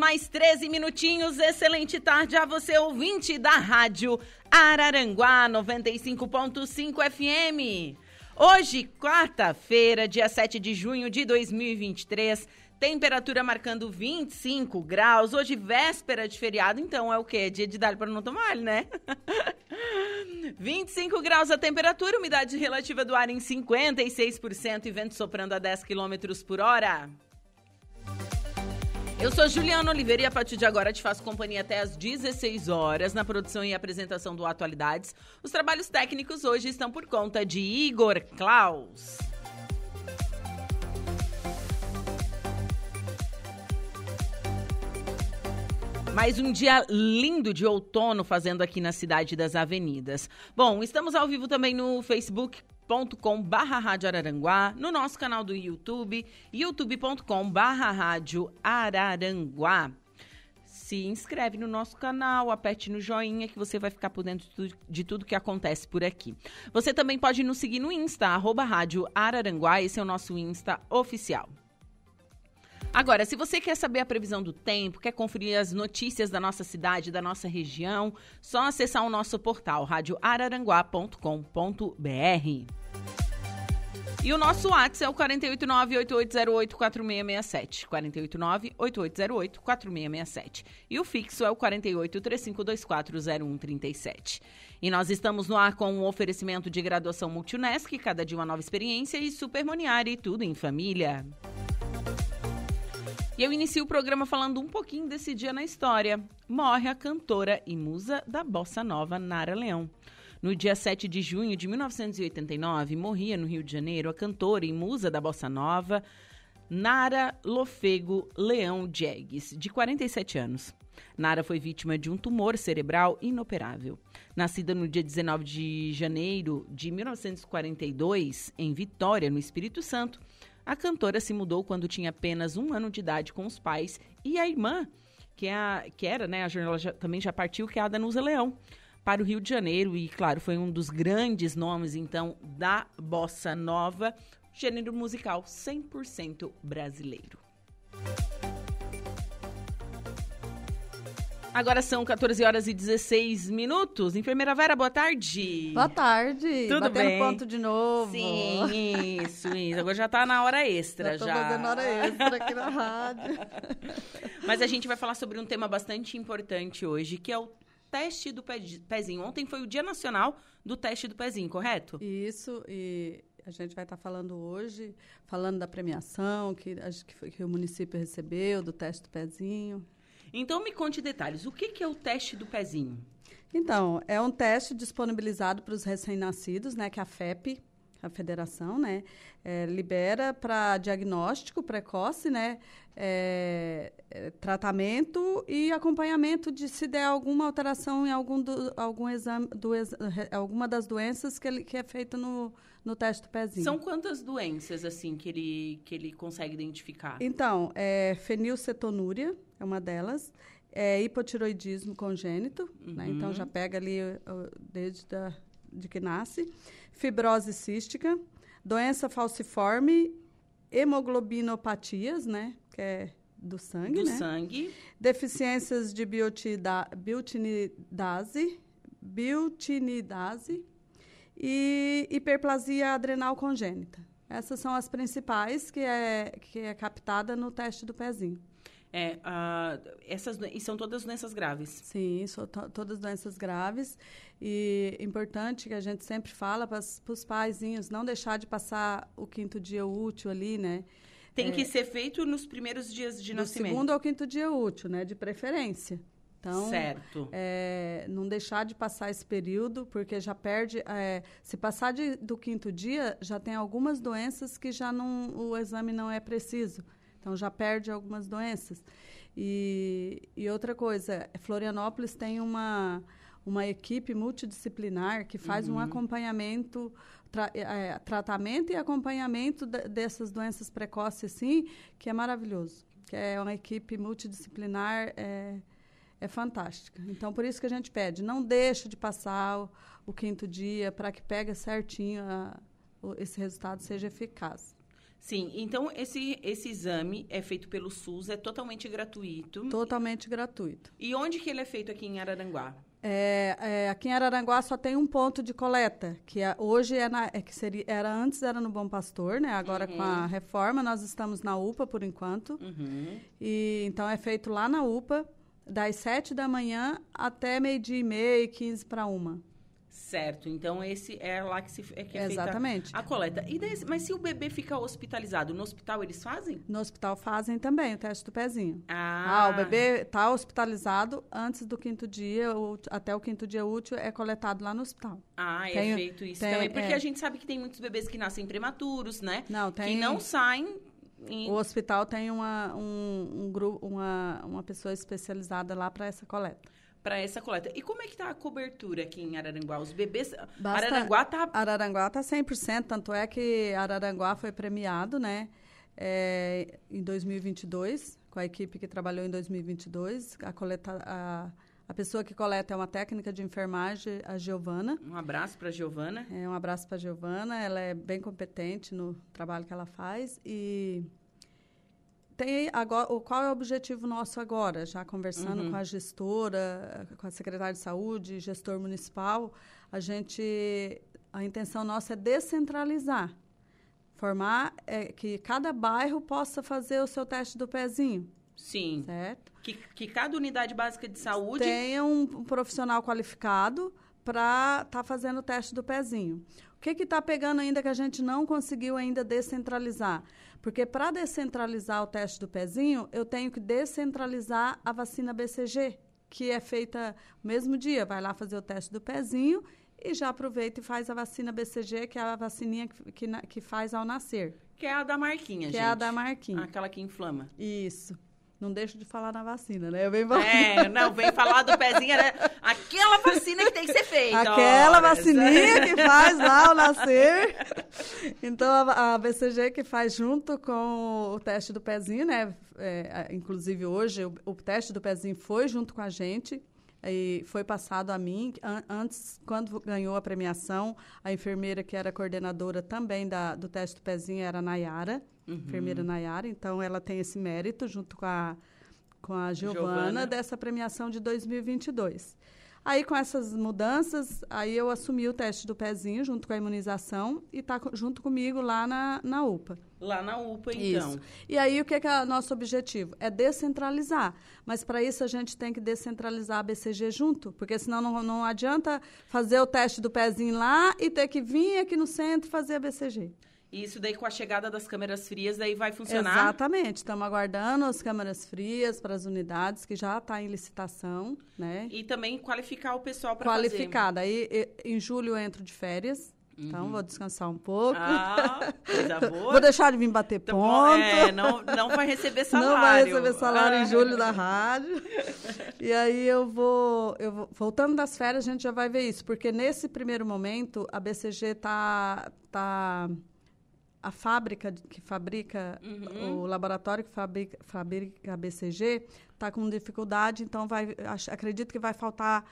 Mais 13 minutinhos. Excelente tarde a você, ouvinte da Rádio Araranguá 95.5 FM. Hoje, quarta-feira, dia 7 de junho de 2023, temperatura marcando 25 graus. Hoje, véspera de feriado, então é o quê? Dia de dar para não tomar, né? 25 graus a temperatura, umidade relativa do ar em 56% e vento soprando a 10 quilômetros por hora. Eu sou Juliana Oliveira e a partir de agora te faço companhia até às 16 horas na produção e apresentação do Atualidades. Os trabalhos técnicos hoje estão por conta de Igor Klaus. Mais um dia lindo de outono fazendo aqui na Cidade das Avenidas. Bom, estamos ao vivo também no Facebook youtube.com barra Rádio Araranguá, no nosso canal do YouTube, youtube.com barra Rádio Araranguá. Se inscreve no nosso canal, aperte no joinha que você vai ficar por dentro de tudo, que acontece por aqui. Você também pode nos seguir no Insta, arroba Rádio Araranguá, esse é o nosso Insta oficial. Agora, se você quer saber a previsão do tempo, quer conferir as notícias da nossa cidade, da nossa região, só acessar o nosso portal radioararanguá.com.br. E o nosso WhatsApp é o 489-8808-4667. 489-8808-4667. E o fixo é o 48-3524-0137. E nós estamos no ar com um oferecimento de graduação Multunesc, cada dia uma nova experiência, e Supermoniari, tudo em família. E eu inicio o programa falando um pouquinho desse dia na história. Morre a cantora e musa da bossa nova Nara Leão. No dia 7 de junho de 1989, morria no Rio de Janeiro a cantora e musa da bossa nova Nara Lofego Leão Diegues, de 47 anos. Nara foi vítima de um tumor cerebral inoperável. Nascida no dia 19 de janeiro de 1942, em Vitória, no Espírito Santo, a cantora se mudou quando tinha apenas um ano de idade com os pais e a irmã, que, é a, que era, né, a jornal já, também já partiu, que é a Danusa Leão para o Rio de Janeiro e, claro, foi um dos grandes nomes, então, da bossa nova, gênero musical 100% brasileiro. Agora são 14 horas e 16 minutos. Enfermeira Vera, boa tarde. Boa tarde. Tudo Batendo bem? ponto de novo. Sim, isso, isso. Agora já tá na hora extra já. já. Tô fazendo hora extra aqui na rádio. Mas a gente vai falar sobre um tema bastante importante hoje, que é o teste do pezinho. Ontem foi o Dia Nacional do Teste do Pezinho, correto? Isso, e a gente vai estar falando hoje, falando da premiação que, que, que o município recebeu, do teste do pezinho. Então, me conte detalhes. O que, que é o teste do pezinho? Então, é um teste disponibilizado para os recém-nascidos, né, que a FEP, a federação, né, é, libera para diagnóstico precoce, né, é, é, tratamento e acompanhamento de se der alguma alteração em algum, do, algum exame, do, alguma das doenças que, ele, que é feita no, no teste do pezinho. São quantas doenças, assim, que ele, que ele consegue identificar? Então, é fenilcetonúria é uma delas, é hipotiroidismo congênito, uhum. né, então já pega ali desde da, de que nasce, fibrose cística, doença falciforme, hemoglobinopatias, né? Que é do sangue, do né? sangue. Deficiências de biotida, biotinidase, biotinidase e hiperplasia adrenal congênita. Essas são as principais que é, que é captada no teste do pezinho. É, uh, essas, e são todas doenças graves? Sim, são to todas doenças graves. E importante que a gente sempre fala para os paizinhos não deixar de passar o quinto dia útil ali, né? Tem é, que ser feito nos primeiros dias de do nascimento. segundo ao quinto dia útil, né? De preferência. Então, certo. É, não deixar de passar esse período, porque já perde. É, se passar de, do quinto dia, já tem algumas doenças que já não, o exame não é preciso. Então já perde algumas doenças. E, e outra coisa, Florianópolis tem uma, uma equipe multidisciplinar que faz um acompanhamento, tra- é, tratamento e acompanhamento de- dessas doenças precoces, assim, que é maravilhoso. Que é uma equipe multidisciplinar, é, é fantástica. Então, por isso que a gente pede, não deixa de passar o, o quinto dia para que pegue certinho a- o- esse resultado seja eficaz. Sim, então esse, esse exame é feito pelo SUS, é totalmente gratuito. Totalmente gratuito. E onde que ele é feito aqui em Araranguá? É, é, aqui em Araranguá só tem um ponto de coleta, que é- hoje é, na, é que seria, era antes era no Bom Pastor, né? Agora com a reforma nós estamos na UPA por enquanto. Uhum. E então é feito lá na UPA das sete da manhã até meio dia e meia, quinze para uma. Certo, então esse é lá que, se, é que é Exatamente. feita a coleta. E daí- mas se o bebê fica hospitalizado, no hospital eles fazem? No hospital fazem também o teste do pezinho. Ah, Ah, o bebê está hospitalizado antes do quinto dia, ou até o quinto dia útil é coletado lá no hospital. Ah, é Tem- feito isso tem- também. Porque é. a gente sabe que tem muitos bebês que nascem prematuros, né? Não, tem. Que não saem. em- O hospital tem uma, um, um grupo, uma, uma pessoa especializada lá para essa coleta. Para essa coleta. E como é que tá a cobertura aqui em Araranguá? Os bebês. Basta- Araranguá tá. Araranguá está 100%, tanto é que Araranguá foi premiado, né, é, em 2022, com a equipe que trabalhou em 2022. A, coleta, a, a pessoa que coleta é uma técnica de enfermagem, a Giovana. Um abraço para Giovana. É, um abraço para a Giovana, ela é bem competente no trabalho que ela faz e tem agora, o- qual é o objetivo nosso agora? Já conversando Uhum. com a gestora, com a secretária de saúde, gestor municipal, a gente, a intenção nossa é descentralizar, formar é, que cada bairro possa fazer o seu teste do pezinho, Sim. certo? Que, que cada unidade básica de saúde. tenha um, um profissional qualificado para estar fazendo o teste do pezinho. O que está pegando ainda que a gente não conseguiu ainda descentralizar? Porque para descentralizar o teste do pezinho, eu tenho que descentralizar a vacina BCG, que é feita no mesmo dia. Vai lá fazer o teste do pezinho e já aproveita e faz a vacina BCG, que é a vacininha que, que, que faz ao nascer, Que é a da marquinha, que gente. é a da marquinha. Aquela que inflama. Isso. Não deixo de falar na vacina, né? Eu venho É, não, vem falar do pezinho, né? Aquela vacina que tem que ser feita. Aquela vacininha que faz lá ao nascer. Então, a, a BCG que faz junto com o teste do pezinho, né? É, inclusive, hoje, o, o teste do pezinho foi junto com a gente. E foi passado a mim. An- antes, quando ganhou a premiação, a enfermeira que era coordenadora também da, do teste do pezinho era a Nayara, Uhum. enfermeira Nayara. Então, ela tem esse mérito junto com a, com a Giovana. Giovana dessa premiação de 2022. Aí, com essas mudanças, aí eu assumi o teste do pezinho junto com a imunização e está junto comigo lá na, na UPA. Lá na UPA, então. Isso. E aí, o que, que é o nosso objetivo? É descentralizar. Mas, para isso, a gente tem que descentralizar a BCG junto, porque senão não, não adianta fazer o teste do pezinho lá e ter que vir aqui no centro fazer a BCG. E isso daí com a chegada das câmeras frias, daí vai funcionar? Exatamente. Estamos aguardando as câmaras frias para as unidades, que já está em licitação, né? E também qualificar o pessoal para fazer. Qualificada. Aí, em julho, eu entro de férias. Então, vou descansar um pouco. Uhum. Ah, coisa boa. Vou deixar de vir bater Tá bom, ponto. É, não, não vai receber salário. Não vai receber salário Ah. em julho da rádio. E aí eu vou, eu vou. Voltando das férias, a gente já vai ver isso. Porque nesse primeiro momento, a BCG tá. tá a fábrica que fabrica, Uhum. o laboratório que fabrica, fabrica a BCG está com dificuldade, então vai, acho- acredito que vai faltar.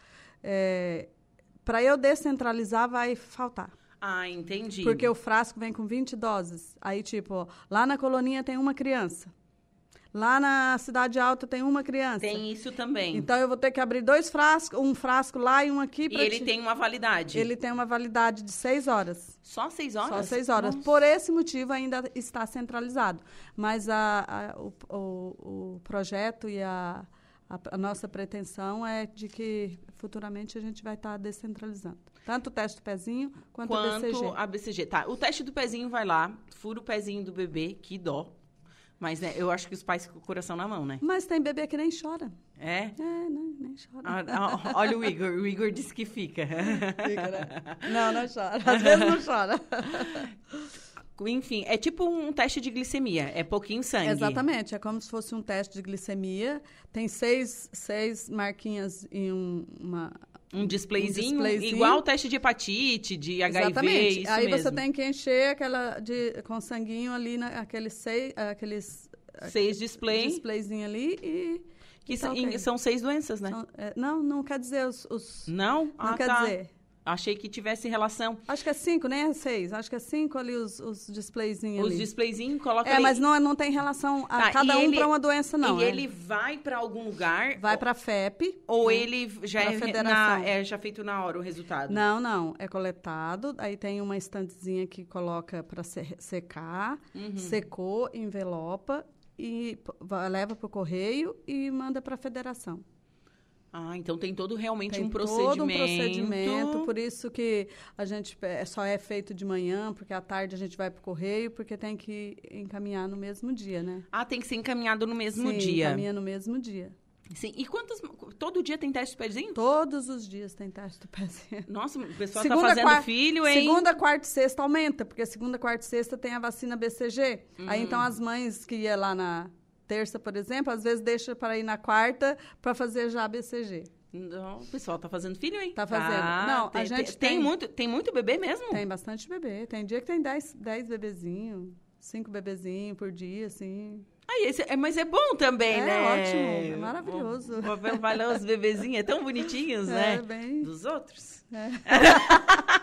Para eu descentralizar, vai faltar. Ah, entendi. Porque o frasco vem com 20 doses. Aí, tipo, lá na coloninha tem uma criança. Lá na Cidade Alta tem uma criança. Tem isso também. Então, eu vou ter que abrir dois frascos, um frasco lá e um aqui. e ele ti- tem uma validade. Ele tem uma validade de seis horas. Só seis horas? Só seis horas. Nossa. Por esse motivo, ainda está centralizado. Mas a, a- o, o- o projeto e a, a- a nossa pretensão é de que futuramente a gente vai estar descentralizando. Tanto o teste do pezinho quanto, Quanto BCG. a BCG. Tá, o teste do pezinho vai lá, fura o pezinho do bebê, que dó. Mas né, eu acho que os pais ficam com o coração na mão, né? Mas tem bebê que nem chora. É? É, não, nem chora. Ah, ah, Olha o Igor, o Igor disse que fica. Fica, né? Não, não chora. Às vezes não chora. enfim, é tipo um teste de glicemia, é pouquinho sangue. Exatamente, é como se fosse um teste de glicemia. Tem seis, seis marquinhas em um, uma, um displayzinho, um displayzinho, igual o teste de hepatite, de HIV, Exatamente. isso Aí mesmo. você tem que encher aquela de, com sanguinho ali, na, aqueles seis, aqueles seis display, displayzinho ali e que tá são, ok. são seis doenças, né? São- é, não, não quer dizer os, os- Não? não ah, quer tá. dizer. Achei que tivesse relação. Acho que é cinco, nem é seis. Acho que é cinco ali os, os displayzinhos Os ali. displayzinhos, coloca É, ali. mas não, é- não tem relação a Tá, cada um para uma doença, não. E é. ele vai pra algum lugar? vai para a FEP. Ou né? ele já Pra é, federação. na, é já feito na hora o resultado? Não, não. É coletado. Aí tem uma estantezinha que coloca para secar. Uhum. Secou, envelopa e leva para o correio e manda para a federação. Ah, então tem todo realmente Tem um procedimento. todo um procedimento, por isso que a gente é, só é feito de manhã, porque à tarde a gente vai para o correio, porque tem que encaminhar no mesmo dia, né? Ah, tem que ser encaminhado no mesmo Sim, dia. encaminha no mesmo dia. Sim. E quantas. Todo dia tem teste de pezinho? Todos os dias tem teste do pezinho. Nossa, o pessoal Segunda, tá fazendo quar- filho, hein? Segunda, quarta e sexta aumenta, porque segunda, quarta e sexta tem a vacina BCG. Hum. Aí então as mães que iam lá na terça, por exemplo, às vezes deixa para ir na quarta para fazer já a BCG. Não, o pessoal tá fazendo filho, hein? Tá fazendo. Não, a tem, gente tem, tem- muito, tem muito bebê mesmo? Tem bastante bebê. Tem dia que tem 10, 10 bebezinhos, 5 bebezinhos por dia, assim. Ai, esse- é, mas é bom também, É né? ótimo, é maravilhoso. Vou- vou- Vai lá os bebezinhos, é tão bonitinhos, É, né? bem. Dos outros.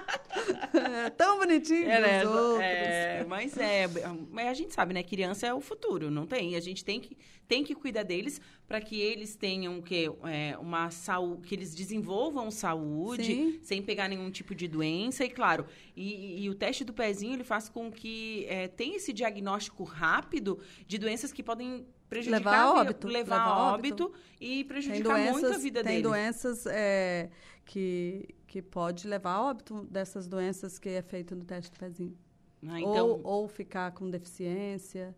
É tão bonitinho É, né? dos outros. É, mas é, mas a gente sabe, né? Criança é o futuro, não tem. A gente tem que, tem que cuidar deles para que eles tenham que é, uma saúde, que eles desenvolvam saúde Sim. sem pegar nenhum tipo de doença. E claro, e, e o teste do pezinho ele faz com que é, tenha esse diagnóstico rápido de doenças que podem prejudicar Levar a óbito, levar levar a a óbito, e Tem prejudicar muito a doenças, vida tem deles. doenças é, que, que pode levar a óbito dessas doenças que é feito no teste do pezinho. Ah, então, ou, ou ficar com deficiência.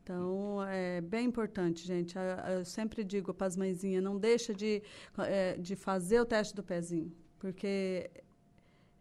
Então, é bem importante, gente. A- Eu sempre digo para as mãezinhas, não deixa de, é, de fazer o teste do pezinho, porque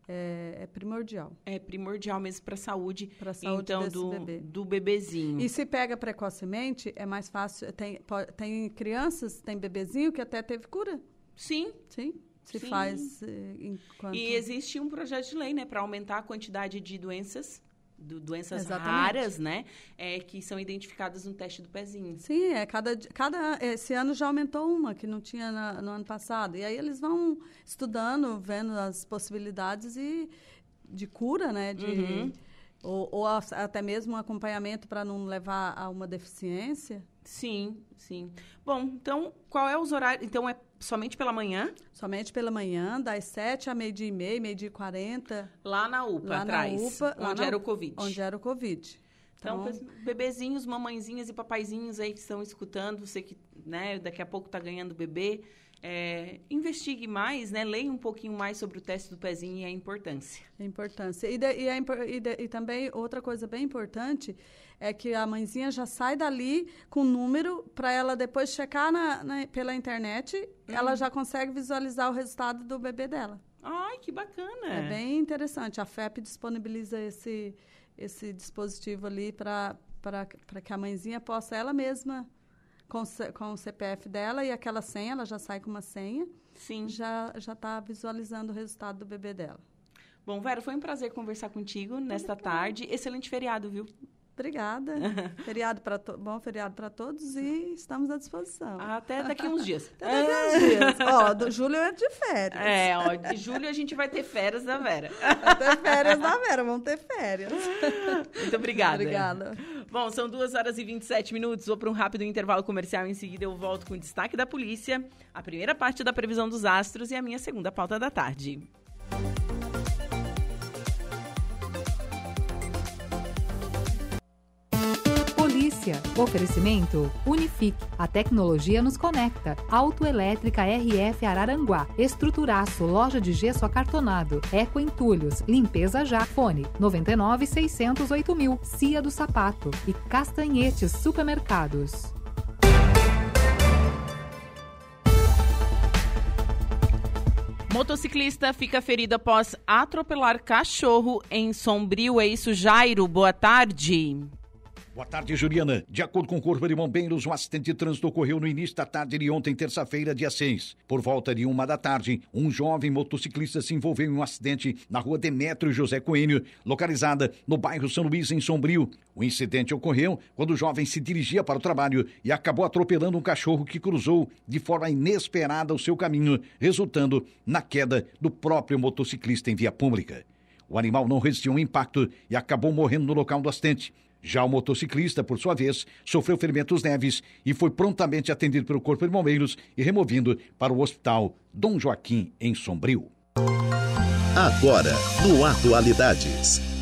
é, é primordial é primordial mesmo para a saúde, saúde então, do, bebê. do bebezinho. E se pega precocemente, é mais fácil. Tem, tem crianças, tem bebezinho que até teve cura. Sim, Sim. Se Sim. faz eh, enquanto. E existe um projeto de lei, né, para aumentar a quantidade de doenças, do- doenças Exatamente. raras, né, é, que são identificadas no teste do pezinho. Sim, é cada, cada esse ano já aumentou uma que não tinha na- no ano passado. E aí eles vão estudando, vendo as possibilidades e de cura, né? De, Uhum. ou, ou até mesmo um acompanhamento para não levar a uma deficiência. Sim, sim. Bom, então, qual é os horários? Então, é somente pela manhã, Somente pela manhã, das 7 a meio-dia e meia, meio-dia e 40, lá na UPA, Lá na atrás, UPA, lá onde na era o UPA, Covid. onde era o Covid. Então, Então, bebezinhos, mamãezinhas e papaizinhos aí que estão escutando, você que, né, daqui a pouco está ganhando bebê, é, investigue mais, né, leia um pouquinho mais sobre o teste do pezinho e a importância. a importância. E, de- e impor- e de- e também outra coisa bem importante é que a mãezinha já sai dali com o número para ela depois checar na, na- pela internet, ela já consegue visualizar o resultado do bebê dela. Ai, que bacana! É, bem interessante. A FEP disponibiliza esse, esse dispositivo ali para que a mãezinha possa ela mesma, com, com o CPF dela e aquela senha, ela já sai com uma senha, Sim. já está visualizando o resultado do bebê dela. Bom, Vera, foi um prazer conversar contigo nesta tarde. Excelente feriado, viu? Obrigada. feriado para to... bom feriado para todos e estamos à disposição. Até daqui uns dias. Até daqui uns dias. Ó, do Júlio é de férias. É, ó, de julho a gente vai ter férias da Vera. Até férias da Vera, vamos ter férias. Muito obrigada. Obrigada. Bom, são 2 horas e 27 minutos. Vou para um rápido intervalo comercial. Em seguida, eu volto com o destaque da polícia, a primeira parte da previsão dos astros e a minha segunda pauta da tarde. Polícia. Oferecimento Unifique. A tecnologia nos conecta. Autoelétrica RF Araranguá. Estruturaço. Loja de gesso acartonado. Eco Entulhos. Limpeza já. Fone 99 608 mil. Cia do Sapato. E Castanhetes Supermercados. Motociclista fica ferido após atropelar cachorro em Sombrio. É isso, Jairo. Boa tarde. Boa tarde, Juliana. De acordo com o Corpo de Bombeiros, um acidente de trânsito ocorreu no início da tarde de ontem, terça-feira, dia 6. Por volta de uma da tarde, um jovem motociclista se envolveu em um acidente na rua Demétrio José Coelho, localizada no bairro São Luís, em Sombrio. O incidente ocorreu quando o jovem se dirigia para o trabalho e acabou atropelando um cachorro que cruzou de forma inesperada o seu caminho, resultando na queda do próprio motociclista em via pública. O animal não resistiu ao impacto e acabou morrendo no local do acidente. Já o motociclista, por sua vez, sofreu ferimentos leves e foi prontamente atendido pelo Corpo de Bombeiros e removido para o Hospital Dom Joaquim, em Sombrio. Agora, no Atualidades.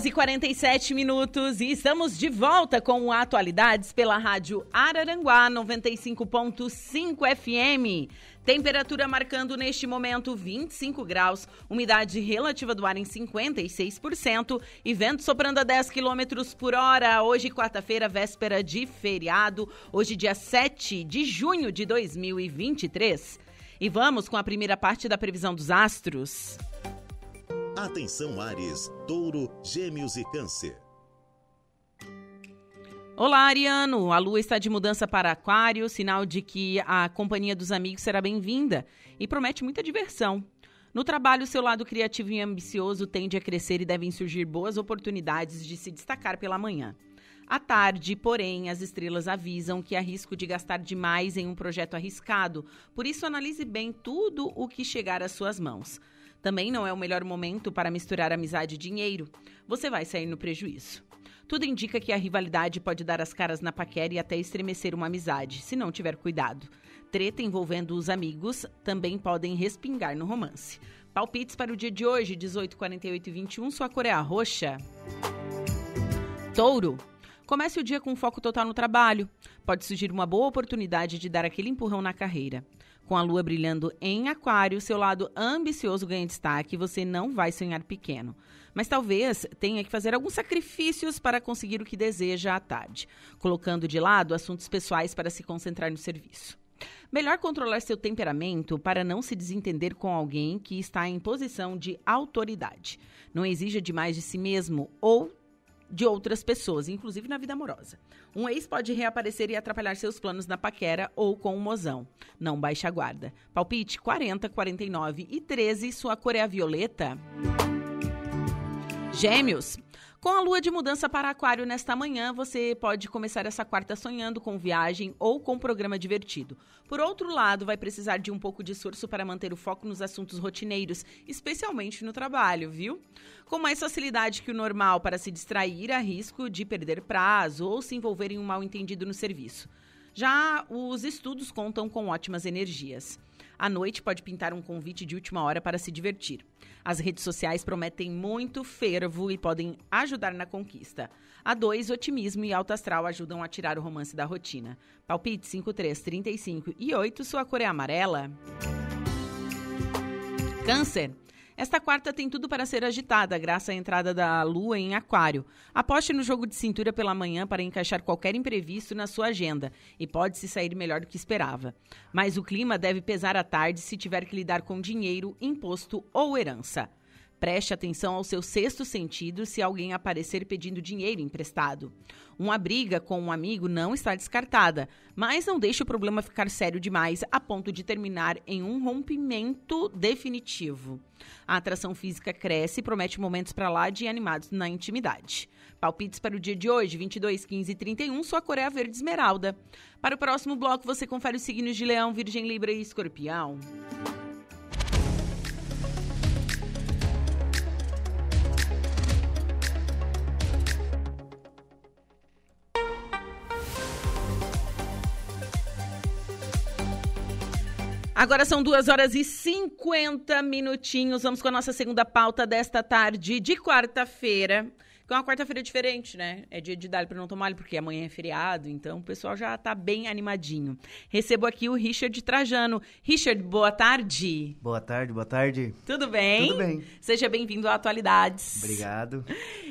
Horas e 47 minutos e estamos de volta com Atualidades pela Rádio Araranguá 95.5 FM. Temperatura marcando neste momento 25 graus, umidade relativa do ar em 56% e vento soprando a 10 quilômetros por hora. Hoje, quarta-feira, véspera de feriado, hoje, dia 7 de junho de 2023. E vamos com a primeira parte da previsão dos astros. Atenção Ares, Touro, Gêmeos e Câncer. Olá, Ariano. A lua está de mudança para Aquário, sinal de que a companhia dos amigos será bem-vinda e promete muita diversão. No trabalho, seu lado criativo e ambicioso tende a crescer e devem surgir boas oportunidades de se destacar pela manhã. À tarde, porém, as estrelas avisam que há risco de gastar demais em um projeto arriscado, por isso analise bem tudo o que chegar às suas mãos. Também não é o melhor momento para misturar amizade e dinheiro. Você vai sair no prejuízo. Tudo indica que a rivalidade pode dar as caras na paquera e até estremecer uma amizade, se não tiver cuidado. Treta envolvendo os amigos também podem respingar no romance. Palpites para o dia de hoje, 18, 48 e 21, sua cor é a roxa. Touro. Comece o dia com foco total no trabalho. Pode surgir uma boa oportunidade de dar aquele empurrão na carreira. Com a lua brilhando em Aquário, seu lado ambicioso ganha destaque e você não vai sonhar pequeno. Mas talvez tenha que fazer alguns sacrifícios para conseguir o que deseja à tarde, colocando de lado assuntos pessoais para se concentrar no serviço. Melhor controlar seu temperamento para não se desentender com alguém que está em posição de autoridade. Não exija demais de si mesmo ou de outras pessoas, inclusive na vida amorosa. Um ex pode reaparecer e atrapalhar seus planos na paquera ou com um mozão. Não baixe a guarda. Palpite 40, 49 e 13, sua cor é a violeta. Gêmeos. Com a lua de mudança para Aquário nesta manhã, você pode começar essa quarta sonhando com viagem ou com programa divertido. Por outro lado, vai precisar de um pouco de esforço para manter o foco nos assuntos rotineiros, especialmente no trabalho, viu? Com mais facilidade que o normal para se distrair, há risco de perder prazo ou se envolver em um mal-entendido no serviço. Já os estudos contam com ótimas energias. À noite pode pintar um convite de última hora para se divertir. As redes sociais prometem muito fervo e podem ajudar na conquista. A dois, otimismo e alto astral ajudam a tirar o romance da rotina. Palpite 53, 35 e 8, sua cor é amarela. Câncer. Esta quarta tem tudo para ser agitada, graças à entrada da lua em Aquário. Aposte no jogo de cintura pela manhã para encaixar qualquer imprevisto na sua agenda e pode se sair melhor do que esperava. Mas o clima deve pesar à tarde se tiver que lidar com dinheiro, imposto ou herança. Preste atenção ao seu sexto sentido se alguém aparecer pedindo dinheiro emprestado. Uma briga com um amigo não está descartada, mas não deixe o problema ficar sério demais a ponto de terminar em um rompimento definitivo. A atração física cresce e promete momentos para lá de animados na intimidade. Palpites para o dia de hoje, 22, 15 e 31, sua cor é verde esmeralda. Para o próximo bloco, você confere os signos de Leão, Virgem, Libra e Escorpião. Agora são duas horas e 50 minutinhos. Vamos com a nossa segunda pauta desta tarde de quarta-feira. Que é uma quarta-feira diferente, né? É dia de dar para não tomar, porque amanhã é feriado, então o pessoal já tá bem animadinho. Recebo aqui o Richard Trajano. Richard, boa tarde. Boa tarde, boa tarde. Tudo bem? Tudo bem. Seja bem-vindo a Atualidades. Obrigado.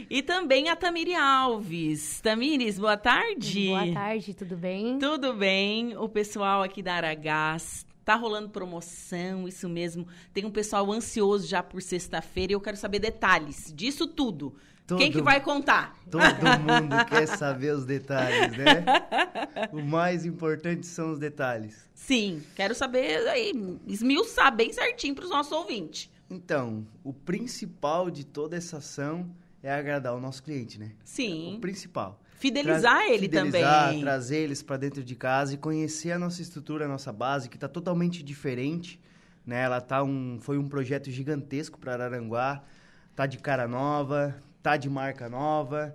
E também a Tamiri Alves. Tamires, boa tarde. Boa tarde, tudo bem? Tudo bem. O pessoal aqui da Aragás Tá rolando promoção, isso mesmo. Tem um pessoal ansioso já por sexta-feira e eu quero saber detalhes disso tudo. Todo, Quem que vai contar? Todo mundo quer saber os detalhes, né? o mais importante são os detalhes. Sim, quero saber aí, esmiuçar bem certinho para os nossos ouvintes. Então, o principal de toda essa ação é agradar o nosso cliente, né? Sim. O principal. Fidelizar Tra ele fidelizar, também. trazer eles para dentro de casa e conhecer a nossa estrutura, a nossa base, que está totalmente diferente. Né? Ela tá um, foi um projeto gigantesco para Araranguá, tá de cara nova, tá de marca nova.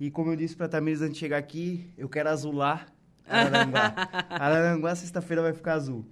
E como eu disse para Tamires antes de chegar aqui, eu quero azular Araranguá. Araranguá sexta-feira vai ficar azul.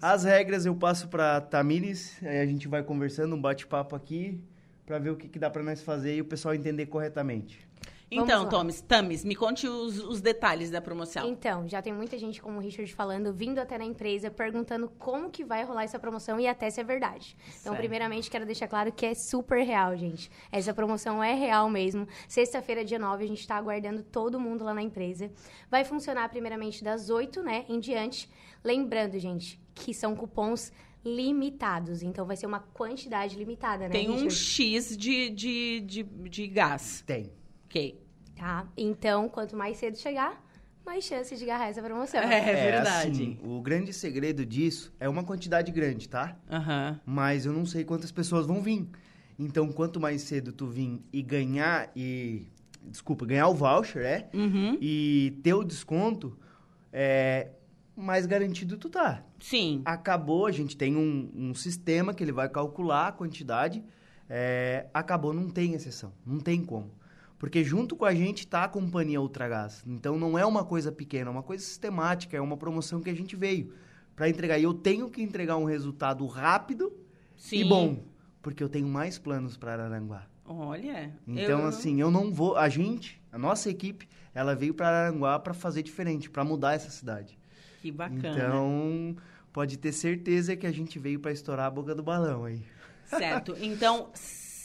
As regras eu passo para Tamires, aí a gente vai conversando, um bate-papo aqui, para ver o que, que dá para nós fazer e o pessoal entender corretamente. Então, Thomas, Tamis, me conte os, os, detalhes da promoção. Então, já tem muita gente, como o Richard falando, vindo até na empresa, perguntando como que vai rolar essa promoção e até se é verdade. Então, primeiramente, quero deixar claro que é super real, gente. Essa promoção é real mesmo. Sexta-feira, dia 9, a gente está aguardando todo mundo lá na empresa. Vai funcionar, primeiramente, das 8, né, em diante. Lembrando, gente, que são cupons limitados. Então, vai ser uma quantidade limitada, né, Tem Richard? um X de, de, de, de gás. Tem. Ok. Tá? Então, quanto mais cedo chegar, mais chance de agarrar essa promoção. É, é verdade. Assim, o grande segredo disso é uma quantidade grande, tá? Uhum. Mas eu não sei quantas pessoas vão vir. Então, quanto mais cedo tu vir e ganhar e... Desculpa, ganhar o voucher, é? Uhum. E ter o desconto, é, mais garantido tu tá. Sim. Acabou, a gente tem um, um sistema que ele vai calcular a quantidade. É, acabou, não tem exceção. Não tem como. Porque junto com a gente está a companhia Ultragás. Então não é uma coisa pequena, é uma coisa sistemática, é uma promoção que a gente veio para entregar. E eu tenho que entregar um resultado rápido Sim. e bom, porque eu tenho mais planos para Araranguá. Olha. Então eu... assim, eu não vou, a gente, a nossa equipe, ela veio para Araranguá para fazer diferente, para mudar essa cidade. Que bacana. Então, pode ter certeza que a gente veio para estourar a boca do balão aí. Certo. Então,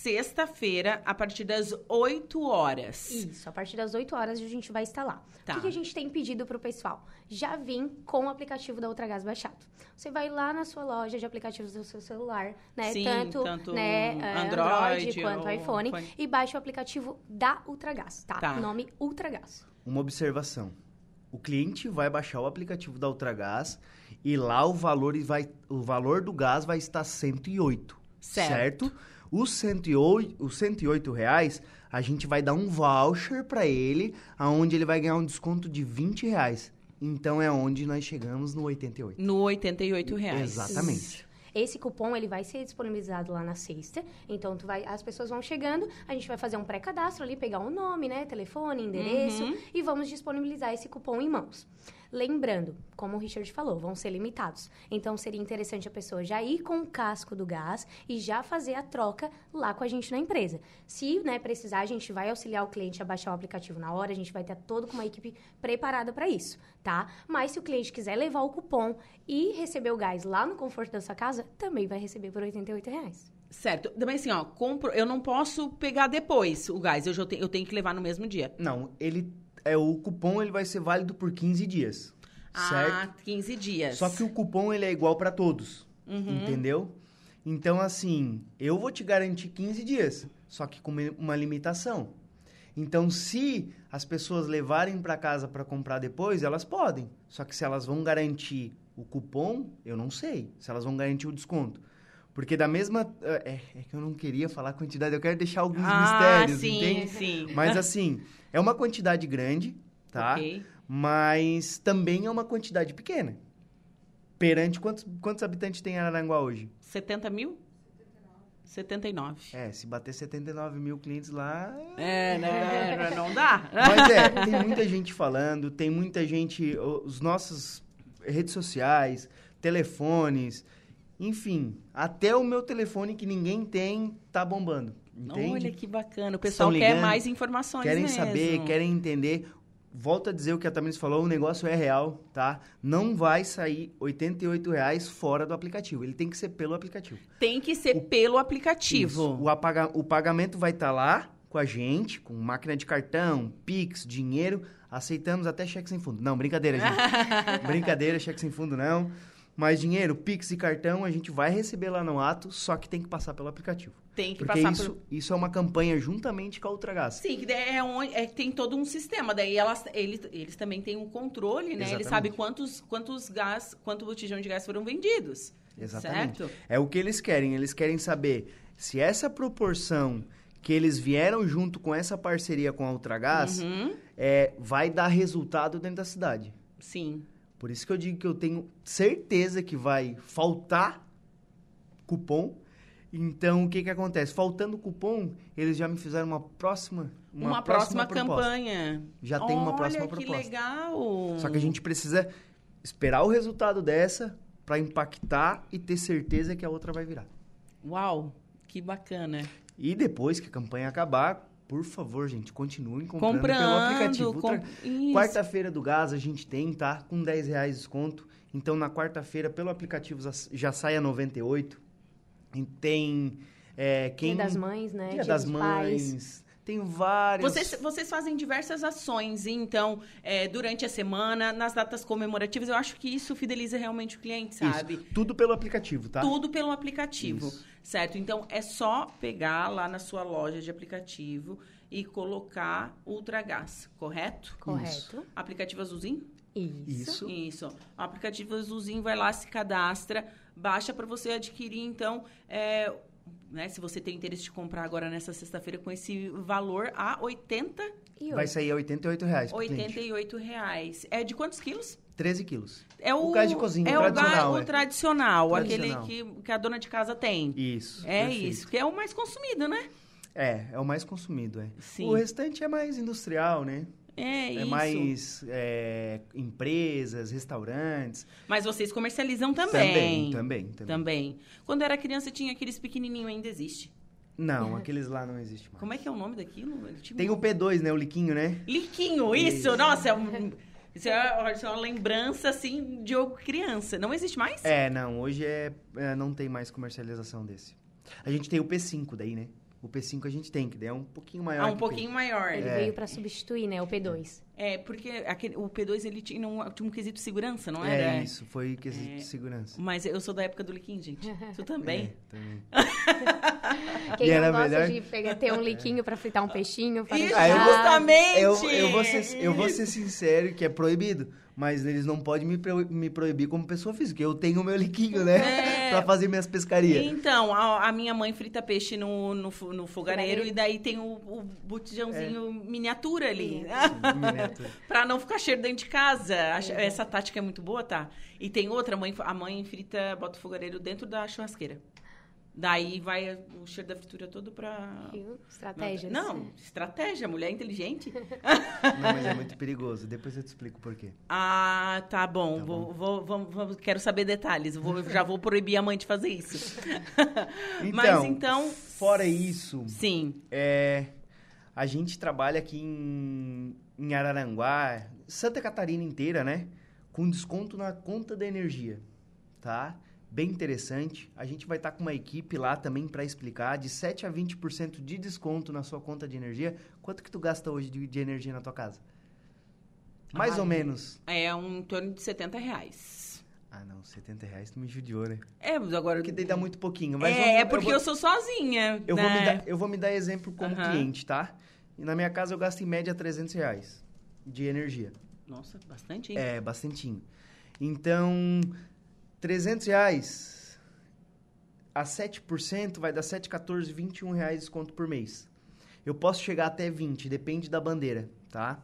sexta-feira, a partir das 8 horas. Isso, a partir das 8 horas a gente vai instalar. Tá. O que, que a gente tem pedido pro pessoal? Já vim com o aplicativo da Ultragás baixado. Você vai lá na sua loja de aplicativos do seu celular, né? Sim, tanto, tanto né, é, Android quanto ou iPhone, iPhone. E baixa o aplicativo da Ultragás, tá? Tá. Nome Ultragás. Uma observação. O cliente vai baixar o aplicativo da Ultragás e lá o valor, vai, o valor do gás vai estar 108. Certo. certo? Os 108, os 108 reais, a gente vai dar um voucher para ele, aonde ele vai ganhar um desconto de 20 reais. Então é onde nós chegamos no 88. No 88 reais. Exatamente. Esse cupom ele vai ser disponibilizado lá na sexta. Então tu vai, as pessoas vão chegando, a gente vai fazer um pré-cadastro ali, pegar o um nome, né, telefone, endereço Uhum. e vamos disponibilizar esse cupom em mãos. Lembrando, como o Richard falou, vão ser limitados. Então seria interessante a pessoa já ir com o casco do gás e já fazer a troca lá com a gente na empresa. Se né, precisar, a gente vai auxiliar o cliente a baixar o aplicativo na hora, a gente vai ter todo com uma equipe preparada para isso, tá? Mas se o cliente quiser levar o cupom e receber o gás lá no conforto da sua casa, também vai receber por 88 reais. Certo. Também assim, ó, compro, eu não posso pegar depois o gás, eu, já te- eu tenho que levar no mesmo dia. Não, ele é o cupom ele vai ser válido por 15 dias. Ah, certo? 15 dias. Só que o cupom ele é igual para todos, Uhum. entendeu? Então, assim, eu vou te garantir 15 dias, só que com uma- uma limitação. Então, se as pessoas levarem para casa para comprar depois, elas podem. Só que se elas vão garantir o cupom, eu não sei. Se elas vão garantir o desconto. Porque da mesma. É, é que eu não queria falar a quantidade, eu quero deixar alguns ah, mistérios, sim, entende? sim. Mas assim, é uma quantidade grande, tá? Ok. Mas também é uma quantidade pequena. Perante quantos, quantos habitantes tem Araranguá hoje? 70 mil? 79. É, se bater 79 mil clientes lá. É, né? Não dá. Mas é, tem muita gente falando, tem muita gente. Os nossos redes sociais, telefones, enfim, até o meu telefone que ninguém tem tá bombando. Entende? Olha que bacana. O pessoal Estão quer ligando, mais informações querem mesmo. saber, querem entender. Volto a dizer o que a Tamiris falou, o negócio é real, tá? Não vai sair 88 reais fora do aplicativo. Ele tem que ser pelo aplicativo. Tem que ser pelo aplicativo. Isso. O, apaga- o pagamento vai estar lá com a gente, com máquina de cartão, Pix, dinheiro. Aceitamos até cheque sem fundo. Não, brincadeira, gente. brincadeira, cheque sem fundo não. Mas dinheiro, Pix e cartão, a gente vai receber lá no ato, só que tem que passar pelo aplicativo. Tem que Porque passar isso, por... isso é uma campanha juntamente com a Ultragás. Sim, que é onde é, tem todo um sistema. Daí elas, eles, eles também têm um controle, né? Eles sabem quantos, quantos gás, quanto botijão de gás foram vendidos. Exatamente. Certo? É o que eles querem. Eles querem saber se essa proporção que eles vieram junto com essa parceria com a Ultragás Uhum. é, vai dar resultado dentro da cidade. Sim. Por isso que eu digo que eu tenho certeza que vai faltar cupom. Então, o que que acontece? Faltando cupom, eles já me fizeram uma próxima Uma, próxima, proposta. campanha. Já tem uma próxima Olha, que proposta. legal. Só que a gente precisa esperar o resultado dessa para impactar e ter certeza que a outra vai virar. Uau, que bacana. E depois que a campanha acabar, por favor, gente, continuem comprando, Comprando. pelo aplicativo. com- Isso. Quarta-feira do gás a gente tem, tá? Com 10 reais de desconto. Então, na quarta-feira, pelo aplicativo já- sai a 98. E tem... É, quem... Dia das Mães, né? Dia das dos Mães. Pais. Tem vários... Vocês, vocês fazem diversas ações, então, é, durante a semana, nas datas comemorativas, eu acho que isso fideliza realmente o cliente, Isso, sabe? tudo pelo aplicativo, tá? Tudo pelo aplicativo, Isso. Certo? Então, é só pegar lá na sua loja de aplicativo e colocar Ultragás, correto? Correto. Aplicativo azulzinho? Isso. Isso. O aplicativo azulzinho vai lá, se cadastra, baixa para você adquirir, então, é, né, se você tem interesse de comprar agora nessa sexta-feira com esse valor a 80, E Vai sair a 88 reais cliente. 88 reais. É de quantos quilos? 13 quilos. É o, O gás de cozinha, é o o, gás- tradicional, o é. tradicional, Tradicional. aquele que, que a dona de casa tem. Isso. é perfeito. isso, que é o mais consumido, né? É, é o mais consumido, é. Sim. O restante é mais industrial, né? É, É isso. mais é, empresas, restaurantes. Mas vocês comercializam também. Também, também, também. Também. Quando era criança tinha aqueles pequenininhos, ainda existe. Não, aqueles lá não existem mais. Como é que é o nome daquilo? Tinha Tem o P2, né? O liquinho, né? Liquinho, isso! Isso. Nossa, é, um- isso é, isso é uma lembrança, assim, de eu criança. Não existe mais? É, não, hoje é, é, não tem mais comercialização desse. A gente tem o P5 daí, né? O P5 a gente tem, que daí é um pouquinho maior. Ah, um pouquinho maior. Ele É. veio pra substituir, né? O P2. É, porque aquele, o P2 ele tinha um, tinha um quesito de segurança, não P5. era? É isso, foi quesito É. de segurança. Mas eu sou da época do liquinho, gente. Tu também? É, também. Quem E não era gosta melhor- de pegar, ter um liquinho pra fritar um peixinho, para Isso, Ah, eu vou- justamente! Eu, eu, vou ser, eu vou ser sincero que é proibido, mas eles não podem me, pro- me proibir como pessoa física. Eu tenho o meu liquinho, né? É. pra fazer minhas pescarias. Então, a, a minha mãe frita peixe no, no, no fogareiro Fogareiro. e daí tem o, o botijãozinho miniatura ali. Miniatura. pra não ficar cheiro dentro de casa. Acho- Essa tática é muito boa, tá? E tem outra, a mãe, a mãe frita, bota o fogareiro dentro da churrasqueira. Daí vai o cheiro da fritura todo pra... Viu? Estratégias. Não, estratégia, mulher inteligente. Não, mas é muito perigoso. Depois eu te explico por quê. Ah, tá bom. Tá vou, vou- vamos- vamos- quero saber detalhes. Vou- já vou proibir a mãe de fazer isso. Mas então, Fora isso, sim. é, a gente trabalha aqui em, em Araranguá, Santa Catarina inteira, né? Com desconto na conta da energia, tá? Bem interessante. A gente vai estar com uma equipe lá também para explicar de 7 a 20% de desconto na sua conta de energia. Quanto que tu gasta hoje de, de energia na tua casa? Mais Ai. ou menos. É um em torno de 70 reais. Ah, não, 70 reais tu me judiou, né? É, mas agora. Porque daí dá muito pouquinho. Mas é, vamos- é porque eu, vou, sou sozinha. eu, né? vou me dar, eu vou me dar exemplo como cliente, tá? E na minha casa eu gasto em média 300 reais de energia. Nossa, bastante, hein? É, bastantinho. Então, 300 reais a 7% vai dar 7, 14, 21 reais de desconto por mês. Eu posso chegar até 20, depende da bandeira, tá?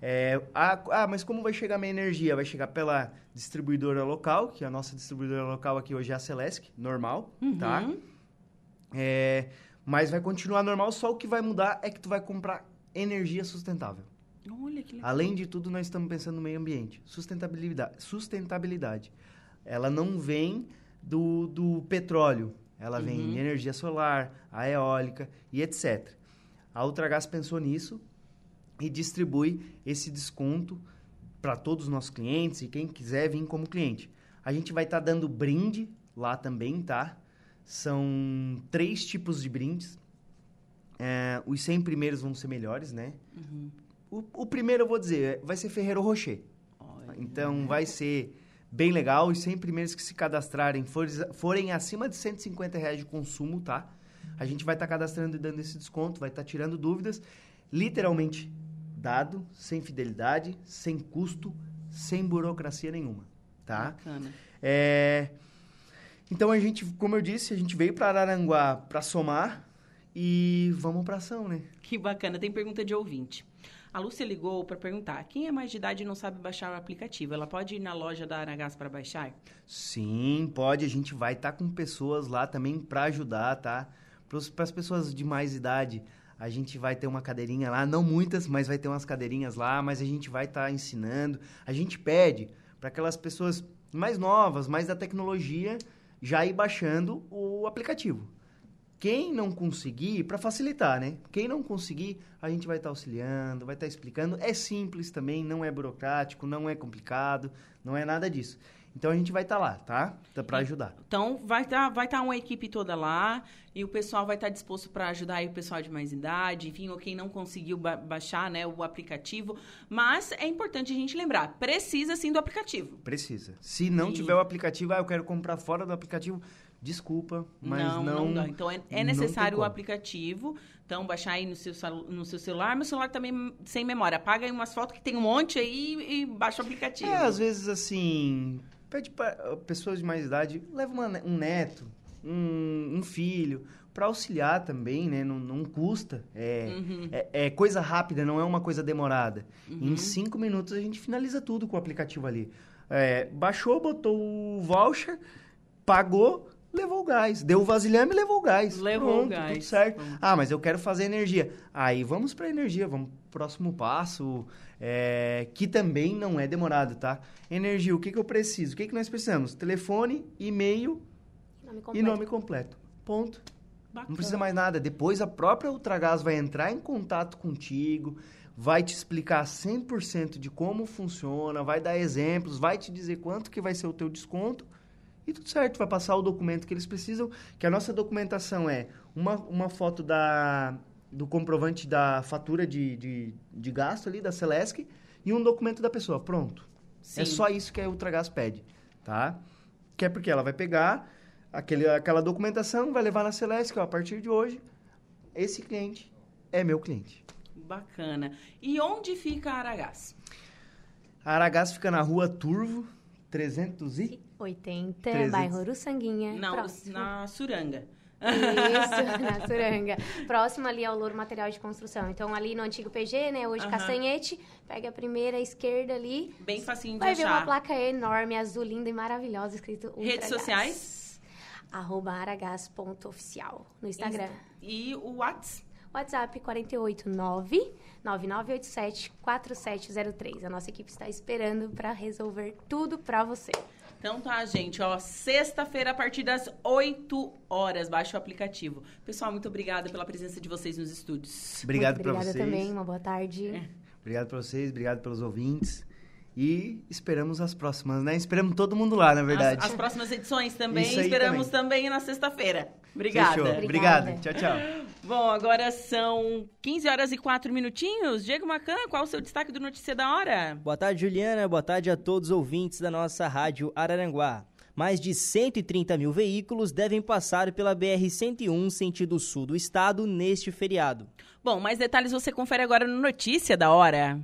É, ah, mas como vai chegar minha energia? Vai chegar pela distribuidora local, que a nossa distribuidora local aqui hoje é a Celesc, normal, tá? Uhum. É, mas vai continuar normal, só o que vai mudar é que tu vai comprar energia sustentável. Olha que legal. Além de tudo, nós estamos pensando no meio ambiente. Sustentabilidade. Sustentabilidade. Ela não vem do, do petróleo. Ela vem Uhum. de energia solar, a eólica e etc. A Ultragás pensou nisso e distribui esse desconto para todos os nossos clientes e quem quiser vir como cliente. A gente vai estar dando brinde lá também, tá? São três tipos de brindes. É, os 100 primeiros vão ser melhores, né? Uhum. O, o primeiro eu vou dizer, vai ser Ferreiro Rocher. Olha. Então vai ser bem legal. Os 100 primeiros que se cadastrarem forem, forem acima de 150 reais de consumo, tá? A gente vai estar cadastrando e dando esse desconto, vai estar tirando dúvidas. Literalmente dado, sem fidelidade, sem custo, sem burocracia nenhuma, tá? Bacana. É, Então a gente, como eu disse, a gente veio para Araranguá para somar e vamos para ação, né? Que bacana. Tem pergunta de ouvinte. A Lúcia ligou para perguntar: quem é mais de idade e não sabe baixar o aplicativo, ela pode ir na loja da Aragás para baixar? Sim, pode. A gente vai estar com pessoas lá também para ajudar, tá? Para as pessoas de mais idade, a gente vai ter uma cadeirinha lá, não muitas, mas vai ter umas cadeirinhas lá, mas a gente vai estar ensinando. A gente pede para aquelas pessoas mais novas, mais da tecnologia, já ir baixando o aplicativo. Quem não conseguir, para facilitar, né? Quem não conseguir, a gente vai estar auxiliando, vai estar explicando. É simples também, não é burocrático, não é complicado, não é nada disso. Então a gente vai estar lá, tá? Tá para ajudar. Então, vai estar vai tá uma equipe toda lá e o pessoal vai estar disposto para ajudar aí o pessoal de mais idade, enfim, ou quem não conseguiu ba- baixar né, o aplicativo. Mas é importante a gente lembrar: precisa sim do aplicativo. Precisa. Se não E- tiver o aplicativo, ah, eu quero comprar fora do aplicativo, desculpa, mas não. não, dá. Então é, é não necessário o aplicativo. Então, baixar aí no seu, no seu celular. Meu celular também sem memória. Apaga aí umas fotos que tem um monte aí e baixa o aplicativo. É, às vezes assim, pede para pessoas de mais idade, leva uma um neto, um, um filho, para auxiliar também, né? Não, não custa. É, Uhum. é, é coisa rápida, não é uma coisa demorada. Em cinco minutos a gente finaliza tudo com o aplicativo ali. É, baixou, botou o voucher, pagou, levou o gás. Deu o vasilhame e levou o gás. Levou o Pronto, gás. Tudo certo. Pronto. Ah, mas eu quero fazer energia. Aí vamos para energia, vamos pro próximo passo, é, que também não é demorado, tá? Energia, o que, que eu preciso? O que, que nós precisamos? Telefone, e-mail Nome e nome completo. Ponto. Bacana. Não precisa mais nada. Depois a própria Ultragás vai entrar em contato contigo, vai te explicar 100% de como funciona, vai dar exemplos, vai te dizer quanto que vai ser o teu desconto e tudo certo. Vai passar o documento que eles precisam, que a nossa documentação é uma, uma foto da, do comprovante da fatura de, de, de gasto ali, da Celesc, e um documento da pessoa. Pronto. Sim. É só isso que a Ultragás pede, tá? Que é porque ela vai pegar aquele, aquela documentação, vai levar na Celeste, ó, a partir de hoje, esse cliente é meu cliente. Bacana. E onde fica a Aragás? A Aragás fica na rua Turvo, 300 e... 80, 300. bairro Uruçanguinha. Não, próximo. na Suranga. Isso, na Suranga. Próximo ali ao Louro Material de Construção. Então, ali no antigo PG, né? Hoje Aham. Castanhete. Pega a primeira esquerda ali. Bem facinho de Vai ver uma achar. placa enorme, azul, linda e maravilhosa, escrito Redes Ultragás. sociais? Arroba aragás.oficial no Instagram. E o WhatsApp? WhatsApp 489 9987 4703. A nossa equipe está esperando para resolver tudo para você. Então tá, gente, ó, sexta-feira a partir das 8 horas, baixa o aplicativo. Pessoal, muito obrigada pela presença de vocês nos estúdios. Obrigado Muito para obrigada vocês. também, uma boa tarde. É. Obrigado para vocês, obrigado pelos ouvintes. E esperamos as próximas, né? Esperamos todo mundo lá, na verdade. As, as próximas edições também, Isso aí esperamos também. também na sexta-feira. Obrigada. Fechou. Obrigada. Obrigado. Tchau, tchau. Bom, agora são 15 horas e 4 minutinhos. Diego Macan, qual o seu destaque do Notícia da Hora? Boa tarde, Juliana. Boa tarde a todos os ouvintes da nossa rádio Araranguá. Mais de 130 mil veículos devem passar pela BR-101 sentido sul do estado neste feriado. Bom, mais detalhes você confere agora no Notícia da Hora.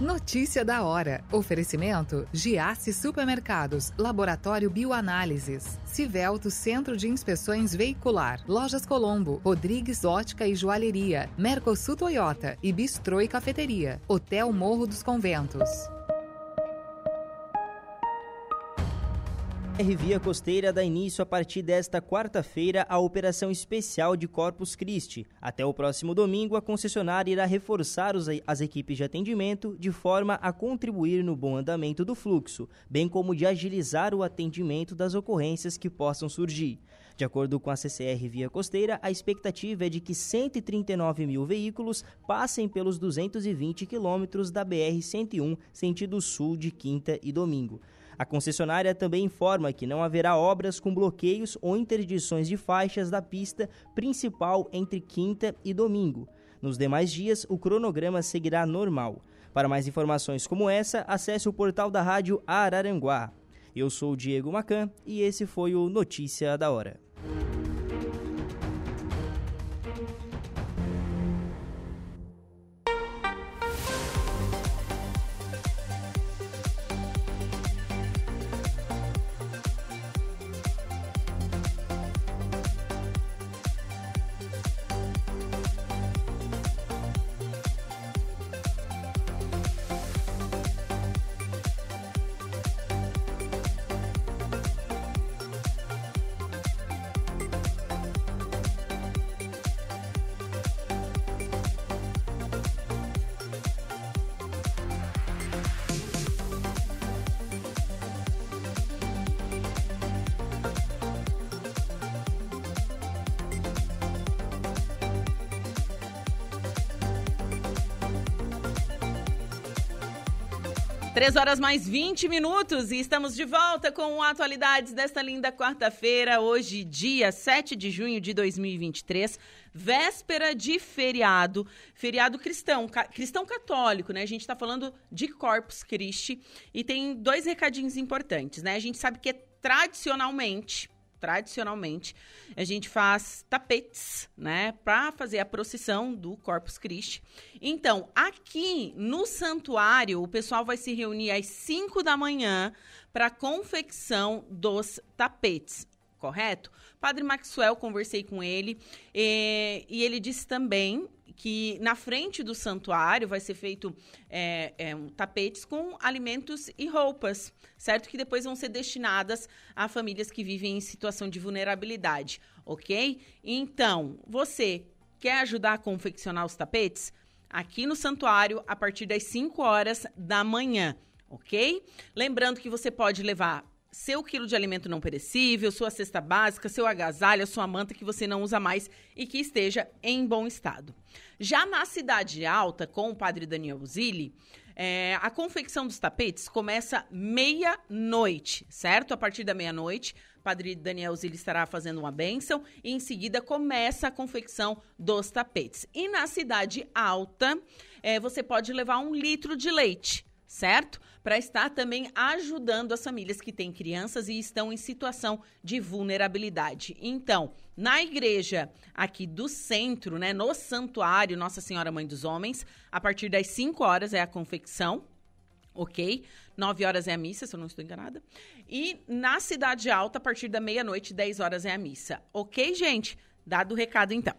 Notícia da hora. Oferecimento: Giasse Supermercados, Laboratório Bioanálises, Civelto Centro de Inspeções Veicular, Lojas Colombo, Rodrigues Ótica e Joalheria, Mercosul Toyota e Bistrô e Cafeteria, Hotel Morro dos Conventos. A Via Costeira dá início a partir desta quarta-feira à operação especial de Corpus Christi. Até o próximo domingo, a concessionária irá reforçar os- as equipes de atendimento de forma a contribuir no bom andamento do fluxo, bem como de agilizar o atendimento das ocorrências que possam surgir. De acordo com a CCR Via Costeira, a expectativa é de que 139 mil veículos passem pelos 220 quilômetros da BR-101, sentido sul de quinta e domingo. A concessionária também informa que não haverá obras com bloqueios ou interdições de faixas da pista principal entre quinta e domingo. Nos demais dias, o cronograma seguirá normal. Para mais informações como essa, acesse o portal da rádio Araranguá. Eu sou o Diego Macan e esse foi o Notícia da Hora. Três horas mais 20 minutos e estamos de volta com atualidades desta linda quarta-feira, hoje, dia 7 de junho de 2023, véspera de feriado, feriado cristão, ca- cristão católico, né? A gente tá falando de Corpus Christi e tem dois recadinhos importantes, né? A gente sabe que tradicionalmente tradicionalmente, a gente faz tapetes, né, para fazer a procissão do Corpus Christi. Então, aqui no santuário, o pessoal vai se reunir às 5 da manhã para confecção dos tapetes. Correto? Padre Maxwell, conversei com ele eh, e ele disse também que na frente do santuário vai ser feito é, é, tapetes com alimentos e roupas, certo? Que depois vão ser destinadas a famílias que vivem em situação de vulnerabilidade, ok? Então, você quer ajudar a confeccionar os tapetes? Aqui no santuário, a partir das 5 horas da manhã, ok? Lembrando que você pode levar seu quilo de alimento não perecível, sua cesta básica, seu agasalho, sua manta que você não usa mais e que esteja em bom estado. Já na Cidade Alta, com o padre Daniel Zilli, é, a confecção dos tapetes começa meia-noite, certo? A partir da meia-noite, padre Daniel Zilli estará fazendo uma bênção e em seguida começa a confecção dos tapetes. E na Cidade Alta, é, você pode levar um litro de leite certo? Para estar também ajudando as famílias que têm crianças e estão em situação de vulnerabilidade. Então, na igreja aqui do centro, né, no santuário Nossa Senhora Mãe dos Homens, a partir das 5 horas é a confecção, ok? 9 horas é a missa, se eu não estou enganada. E na Cidade Alta, a partir da meia-noite, 10 horas é a missa. Ok, gente? Dado o recado, então.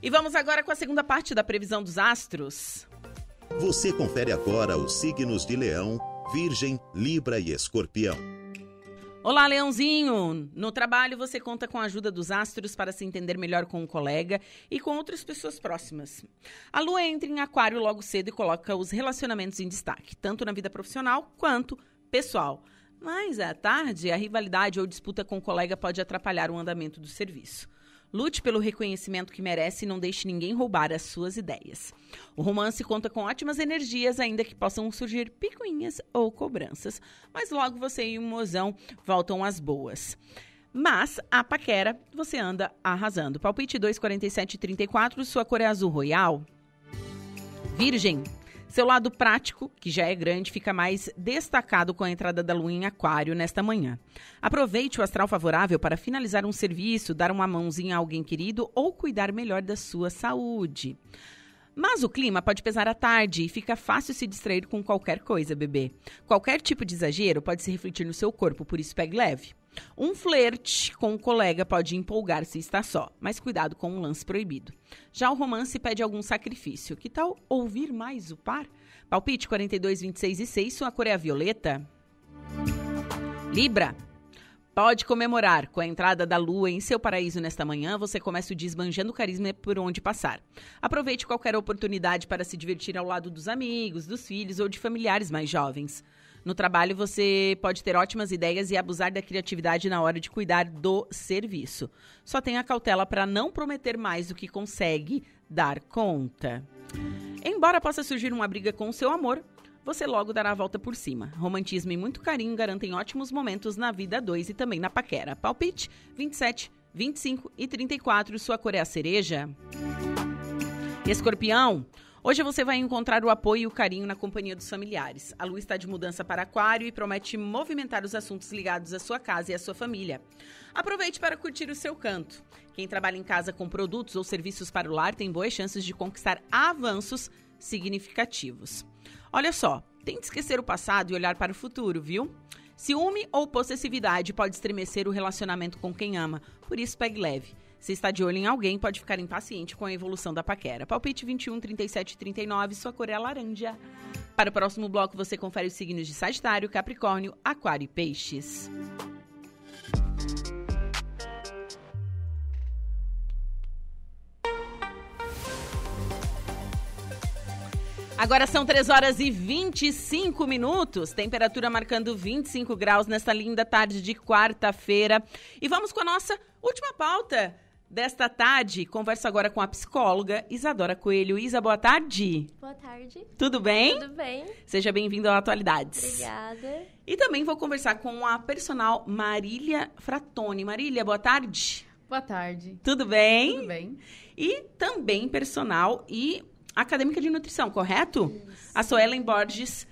E vamos agora com a segunda parte da previsão dos astros. Você confere agora os signos de Leão, Virgem, Libra e Escorpião. Olá, Leãozinho! No trabalho você conta com a ajuda dos astros para se entender melhor com um colega e com outras pessoas próximas. A lua entra em aquário logo cedo e coloca os relacionamentos em destaque, tanto na vida profissional quanto pessoal. Mas à tarde, a rivalidade ou disputa com o colega pode atrapalhar o andamento do serviço. Lute pelo reconhecimento que merece e não deixe ninguém roubar as suas ideias. O romance conta com ótimas energias, ainda que possam surgir picuinhas ou cobranças. Mas logo você e o mozão voltam às boas. Mas a paquera, você anda arrasando. Palpite 24734, sua cor é azul royal. Virgem. Seu lado prático, que já é grande, fica mais destacado com a entrada da lua em Aquário nesta manhã. Aproveite o astral favorável para finalizar um serviço, dar uma mãozinha a alguém querido ou cuidar melhor da sua saúde. Mas o clima pode pesar à tarde e fica fácil se distrair com qualquer coisa, bebê. Qualquer tipo de exagero pode se refletir no seu corpo, por isso pegue leve. Um flerte com um colega pode empolgar se está só, mas cuidado com um lance proibido. Já o romance pede algum sacrifício. Que tal ouvir mais o par? Palpite 42, 26 e 6, sua cor é a violeta. Libra. Pode comemorar. Com a entrada da lua em seu paraíso nesta manhã, você começa o desbanjando carisma por onde passar. Aproveite qualquer oportunidade para se divertir ao lado dos amigos, dos filhos ou de familiares mais jovens. No trabalho, você pode ter ótimas ideias e abusar da criatividade na hora de cuidar do serviço. Só tenha cautela para não prometer mais do que consegue dar conta. Embora possa surgir uma briga com o seu amor, você logo dará a volta por cima. Romantismo e muito carinho garantem ótimos momentos na vida 2 e também na paquera. Palpite 27, 25 e 34. Sua cor é a cereja. Escorpião. Hoje você vai encontrar o apoio e o carinho na companhia dos familiares. A lua está de mudança para Aquário e promete movimentar os assuntos ligados à sua casa e à sua família. Aproveite para curtir o seu canto. Quem trabalha em casa com produtos ou serviços para o lar tem boas chances de conquistar avanços significativos. Olha só, tente esquecer o passado e olhar para o futuro, viu? Ciúme ou possessividade pode estremecer o relacionamento com quem ama, por isso pegue leve. Se está de olho em alguém, pode ficar impaciente com a evolução da paquera. Palpite 21, 37 39, sua cor é laranja. Para o próximo bloco, você confere os signos de Sagitário, Capricórnio, Aquário e Peixes. Agora são 3 horas e 25 minutos, temperatura marcando 25 graus nesta linda tarde de quarta-feira. E vamos com a nossa última pauta desta tarde. Converso agora com a psicóloga Isadora Coelho. Isa, boa tarde. Boa tarde. Tudo bem? Tudo bem. Seja bem-vindo ao Atualidades. Obrigada. E também vou conversar com a personal Marília Fratoni. Marília, boa tarde. Boa tarde. Tudo bem? Tudo bem. E também personal e acadêmica de nutrição, correto? Isso. A Suelen Borges.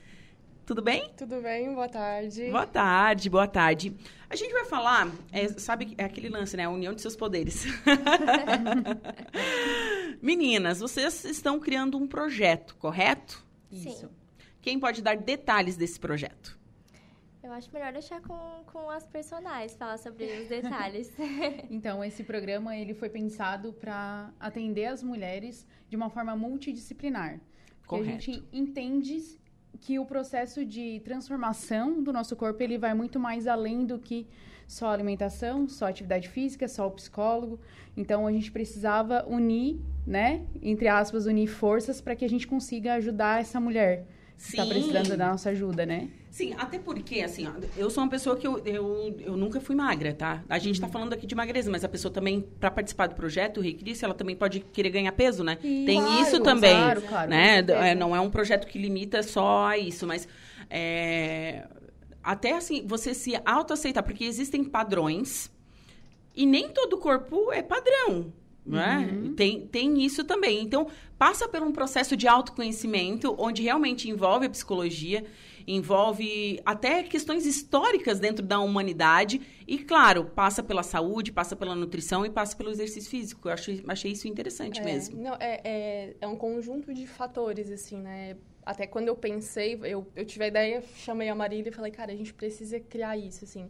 Tudo bem? Tudo bem, boa tarde. Boa tarde, boa tarde. A gente vai falar, é, sabe, é aquele lance, né? A união de seus poderes. Meninas, vocês estão criando um projeto, correto? Isso. Sim. Quem pode dar detalhes desse projeto? Eu acho melhor deixar com, com as personagens, falar sobre os detalhes. então, esse programa ele foi pensado para atender as mulheres de uma forma multidisciplinar. Correto. a gente entende que o processo de transformação do nosso corpo ele vai muito mais além do que só alimentação, só atividade física, só o psicólogo. Então a gente precisava unir, né, entre aspas, unir forças para que a gente consiga ajudar essa mulher está precisando da nossa ajuda, né? Sim, até porque, assim, ó, eu sou uma pessoa que eu, eu, eu nunca fui magra, tá? A gente está uhum. falando aqui de magreza, mas a pessoa também, para participar do projeto, o Ricrice, ela também pode querer ganhar peso, né? Sim, Tem claro, isso também, claro, claro, né? É, não é um projeto que limita só a isso, mas é, até assim, você se autoaceitar, porque existem padrões e nem todo corpo é padrão, né? Uhum. Tem, tem isso também. Então, passa por um processo de autoconhecimento, onde realmente envolve a psicologia, envolve até questões históricas dentro da humanidade e, claro, passa pela saúde, passa pela nutrição e passa pelo exercício físico. Eu acho, achei isso interessante é, mesmo. Não, é, é, é, um conjunto de fatores, assim, né? Até quando eu pensei, eu, eu tive a ideia, chamei a Marília e falei, cara, a gente precisa criar isso, assim.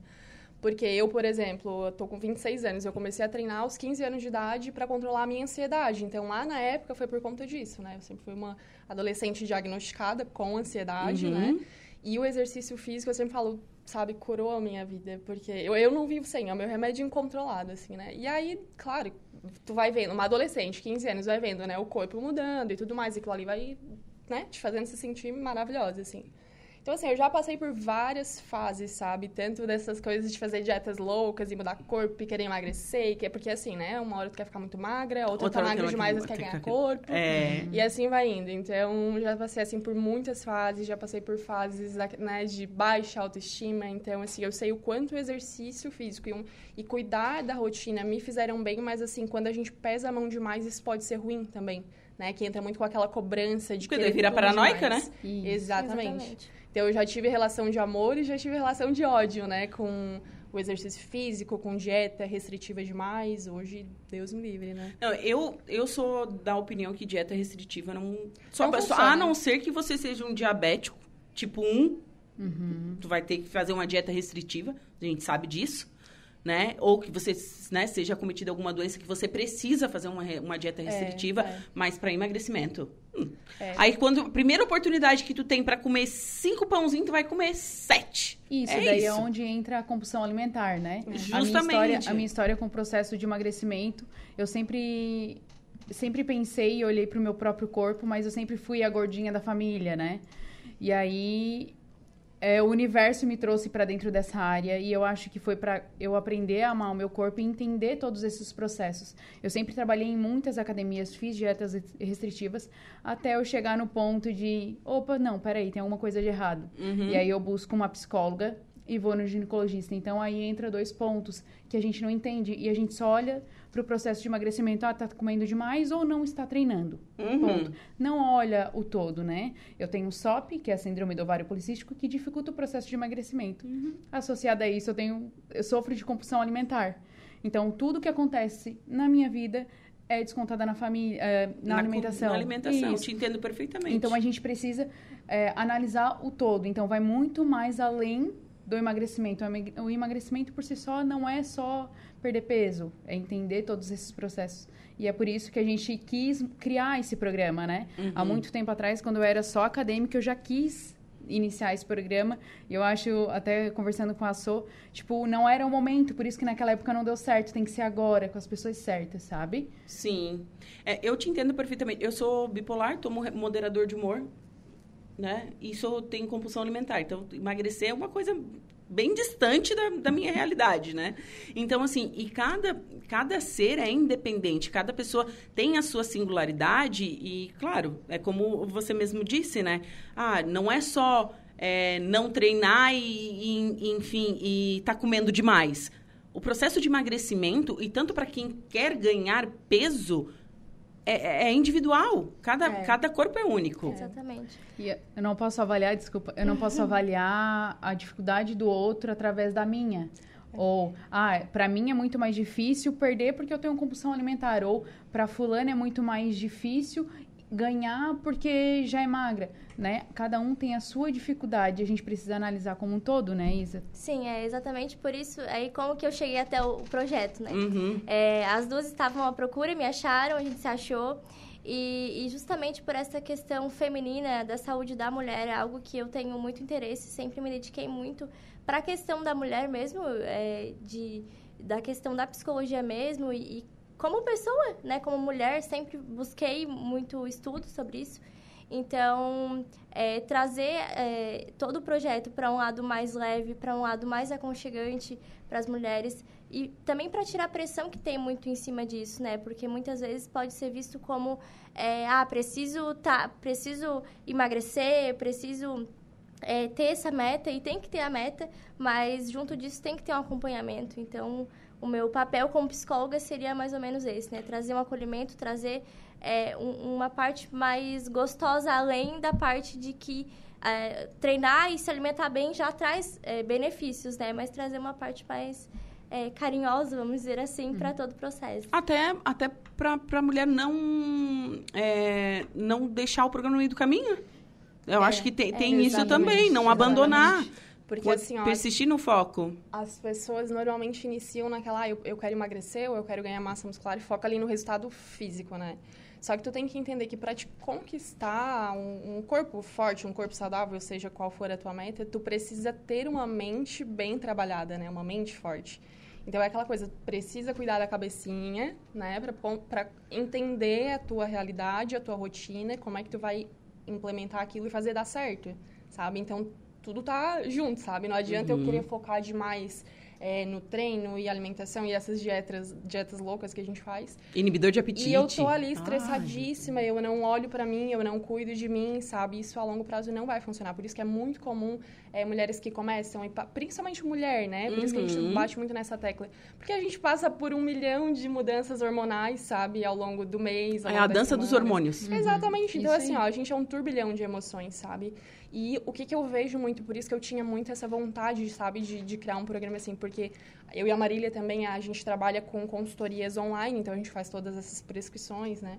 Porque eu, por exemplo, eu tô com 26 anos, eu comecei a treinar aos 15 anos de idade para controlar a minha ansiedade. Então, lá na época foi por conta disso, né? Eu sempre fui uma adolescente diagnosticada com ansiedade, uhum. né? E o exercício físico, eu sempre falo, sabe, curou a minha vida. Porque eu, eu não vivo sem, é o meu remédio incontrolado, assim, né? E aí, claro, tu vai vendo, uma adolescente, 15 anos, vai vendo, né? O corpo mudando e tudo mais. E aquilo ali vai, né? Te fazendo se sentir maravilhosa, assim. Então, assim, eu já passei por várias fases, sabe? Tanto dessas coisas de fazer dietas loucas e mudar corpo e querer emagrecer, que é porque, assim, né? Uma hora tu quer ficar muito magra, outra, outra tá magra demais e quer ganhar corpo. É. E assim vai indo. Então, já passei, assim, por muitas fases, já passei por fases, né, de baixa autoestima. Então, assim, eu sei o quanto o exercício físico e, um, e cuidar da rotina me fizeram bem, mas, assim, quando a gente pesa a mão demais, isso pode ser ruim também. Né, que entra muito com aquela cobrança de Porque vira paranoica, demais. né? Exatamente. Exatamente. Então, eu já tive relação de amor e já tive relação de ódio, né? Com o exercício físico, com dieta restritiva demais. Hoje, Deus me livre, né? Não, eu, eu sou da opinião que dieta restritiva não... Só não pessoa, a não ser que você seja um diabético, tipo 1, uhum. tu vai ter que fazer uma dieta restritiva, a gente sabe disso né? Ou que você né, seja cometido alguma doença que você precisa fazer uma, uma dieta é, restritiva, é, é. mas para emagrecimento. Hum. É. Aí quando a primeira oportunidade que tu tem para comer cinco pãozinhos, tu vai comer sete. Isso, é daí isso. é onde entra a compulsão alimentar, né? Justamente. A minha, história, a minha história com o processo de emagrecimento, eu sempre sempre pensei e olhei para o meu próprio corpo, mas eu sempre fui a gordinha da família, né? E aí é, o universo me trouxe para dentro dessa área e eu acho que foi para eu aprender a amar o meu corpo e entender todos esses processos. Eu sempre trabalhei em muitas academias, fiz dietas restritivas, até eu chegar no ponto de, opa, não, peraí, tem alguma coisa de errado. Uhum. E aí eu busco uma psicóloga e vou no ginecologista. Então aí entra dois pontos que a gente não entende e a gente só olha para o processo de emagrecimento, ah, tá comendo demais ou não está treinando. Uhum. Ponto. Não olha o todo, né? Eu tenho SOP, que é a síndrome do ovário policístico, que dificulta o processo de emagrecimento. Uhum. Associada a isso, eu tenho eu sofro de compulsão alimentar. Então, tudo que acontece na minha vida é descontada na família, é, na, na, alimentação. Na alimentação, Isso. te entendo perfeitamente. Então, a gente precisa é, analisar o todo. Então, vai muito mais além do emagrecimento. O emagrecimento por si só não é só perder peso, é entender todos esses processos. E é por isso que a gente quis criar esse programa, né? Uhum. Há muito tempo atrás, quando eu era só acadêmica, eu já quis iniciar esse programa. E eu acho, até conversando com a So, tipo, não era o momento, por isso que naquela época não deu certo, tem que ser agora, com as pessoas certas, sabe? Sim. É, eu te entendo perfeitamente. Eu sou bipolar, tomo moderador de humor, né? E sou, tenho compulsão alimentar. Então, emagrecer é uma coisa bem distante da, da, minha realidade, né? Então, assim, e cada, cada ser é independente, cada pessoa tem a sua singularidade e, claro, é como você mesmo disse, né? Ah, não é só é, não treinar e, e, enfim, e tá comendo demais. O processo de emagrecimento, e tanto para quem quer ganhar peso, é, é, é, individual. Cada, é. cada corpo é único. Exatamente. E eu não posso avaliar, desculpa, eu não posso avaliar a dificuldade do outro através da minha. Ou, ah, para mim é muito mais difícil perder porque eu tenho compulsão alimentar. Ou, para fulano é muito mais difícil ganhar porque já é magra, né? Cada um tem a sua dificuldade, a gente precisa analisar como um todo, né, Isa? Sim, é exatamente por isso, aí como que eu cheguei até o projeto, né? Uhum. É, as duas estavam à procura, me acharam, a gente se achou, e, e, justamente por essa questão feminina da saúde da mulher, é algo que eu tenho muito interesse, sempre me dediquei muito para a questão da mulher mesmo, é, de, da questão da psicologia mesmo, e, e como pessoa, né, como mulher, sempre busquei muito estudo sobre isso. Então, é, trazer é, todo o projeto para um lado mais leve, para um lado mais aconchegante para as mulheres e também para tirar a pressão que tem muito em cima disso, né? Porque muitas vezes pode ser visto como, é, ah, preciso, tá, preciso emagrecer, preciso é, ter essa meta e tem que ter a meta, mas junto disso tem que ter um acompanhamento. Então, o meu papel como psicóloga seria mais ou menos esse, né? Trazer um acolhimento, trazer é, um, uma parte mais gostosa, além da parte de que é, treinar e se alimentar bem já traz é, benefícios, né? Mas trazer uma parte mais é, carinhosa, vamos dizer assim, para uhum. todo o processo. Até, até para a mulher não, é, não deixar o programa no meio do caminho. Eu é, acho que tem, tem isso também, não abandonar. Porque assim, ó, persistir no foco. As pessoas normalmente iniciam naquela, ah, eu, eu quero emagrecer ou eu quero ganhar massa muscular e foca ali no resultado físico, né? Só que tu tem que entender que para te conquistar um, um, corpo forte, um corpo saudável, seja qual for a tua meta, tu precisa ter uma mente bem trabalhada, né? Uma mente forte. Então é aquela coisa, precisa cuidar da cabecinha, né? Para entender a tua realidade, a tua rotina, como é que tu vai implementar aquilo e fazer dar certo, sabe? Então tudo tá junto, sabe? Não adianta uhum. eu querer focar demais é, no treino e alimentação e essas dietas, dietas loucas que a gente faz. Inibidor de apetite. E eu tô ali estressadíssima, Ai. eu não olho para mim, eu não cuido de mim, sabe? Isso a longo prazo não vai funcionar. Por isso que é muito comum é, mulheres que começam, principalmente mulher, né? Por uhum. isso que a gente uhum. bate muito nessa tecla. Porque a gente passa por um milhão de mudanças hormonais, sabe? Ao longo do mês. É a dança dos hormônios. Uhum. Exatamente. Então, isso assim, ó, a gente é um turbilhão de emoções, sabe? E o que, que eu vejo muito, por isso que eu tinha muito essa vontade, sabe, de, de criar um programa assim, porque eu e a Marília também, a gente trabalha com consultorias online, então a gente faz todas essas prescrições, né?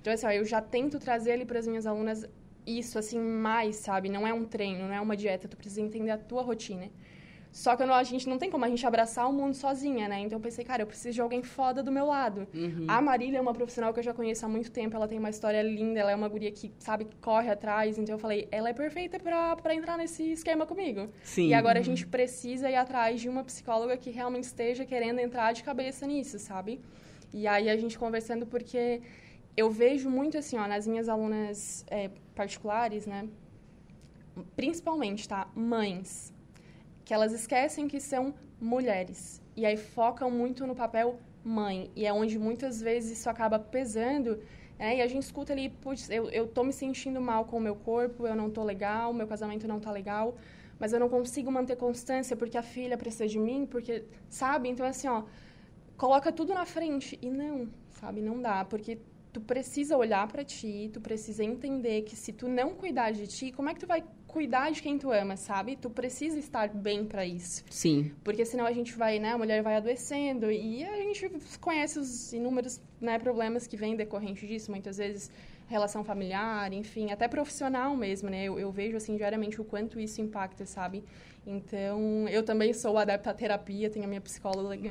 Então, assim, ó, eu já tento trazer ali para as minhas alunas isso, assim, mais, sabe? Não é um treino, não é uma dieta, tu precisa entender a tua rotina. Só que a gente não tem como a gente abraçar o mundo sozinha, né? Então eu pensei, cara, eu preciso de alguém foda do meu lado. Uhum. A Marília é uma profissional que eu já conheço há muito tempo, ela tem uma história linda, ela é uma guria que, sabe, corre atrás. Então eu falei, ela é perfeita pra entrar nesse esquema comigo. Sim. E agora uhum. a gente precisa ir atrás de uma psicóloga que realmente esteja querendo entrar de cabeça nisso, sabe? E aí a gente conversando, porque eu vejo muito assim, ó, nas minhas alunas é, particulares, né? Principalmente, tá? Mães que elas esquecem que são mulheres. E aí focam muito no papel mãe. E é onde muitas vezes isso acaba pesando. Né? E a gente escuta ali, putz, eu, eu tô me sentindo mal com o meu corpo, eu não tô legal, meu casamento não tá legal, mas eu não consigo manter constância porque a filha precisa de mim, porque, sabe? Então, assim, ó, coloca tudo na frente. E não, sabe? Não dá, porque tu precisa olhar para ti, tu precisa entender que se tu não cuidar de ti, como é que tu vai cuidar de quem tu ama, sabe? Tu precisa estar bem para isso. Sim. Porque senão a gente vai, né, a mulher vai adoecendo e a gente conhece os inúmeros, né, problemas que vêm decorrente disso, muitas vezes relação familiar, enfim, até profissional mesmo, né? Eu, eu vejo assim diariamente o quanto isso impacta, sabe? Então, eu também sou adepta à terapia, tenho a minha psicóloga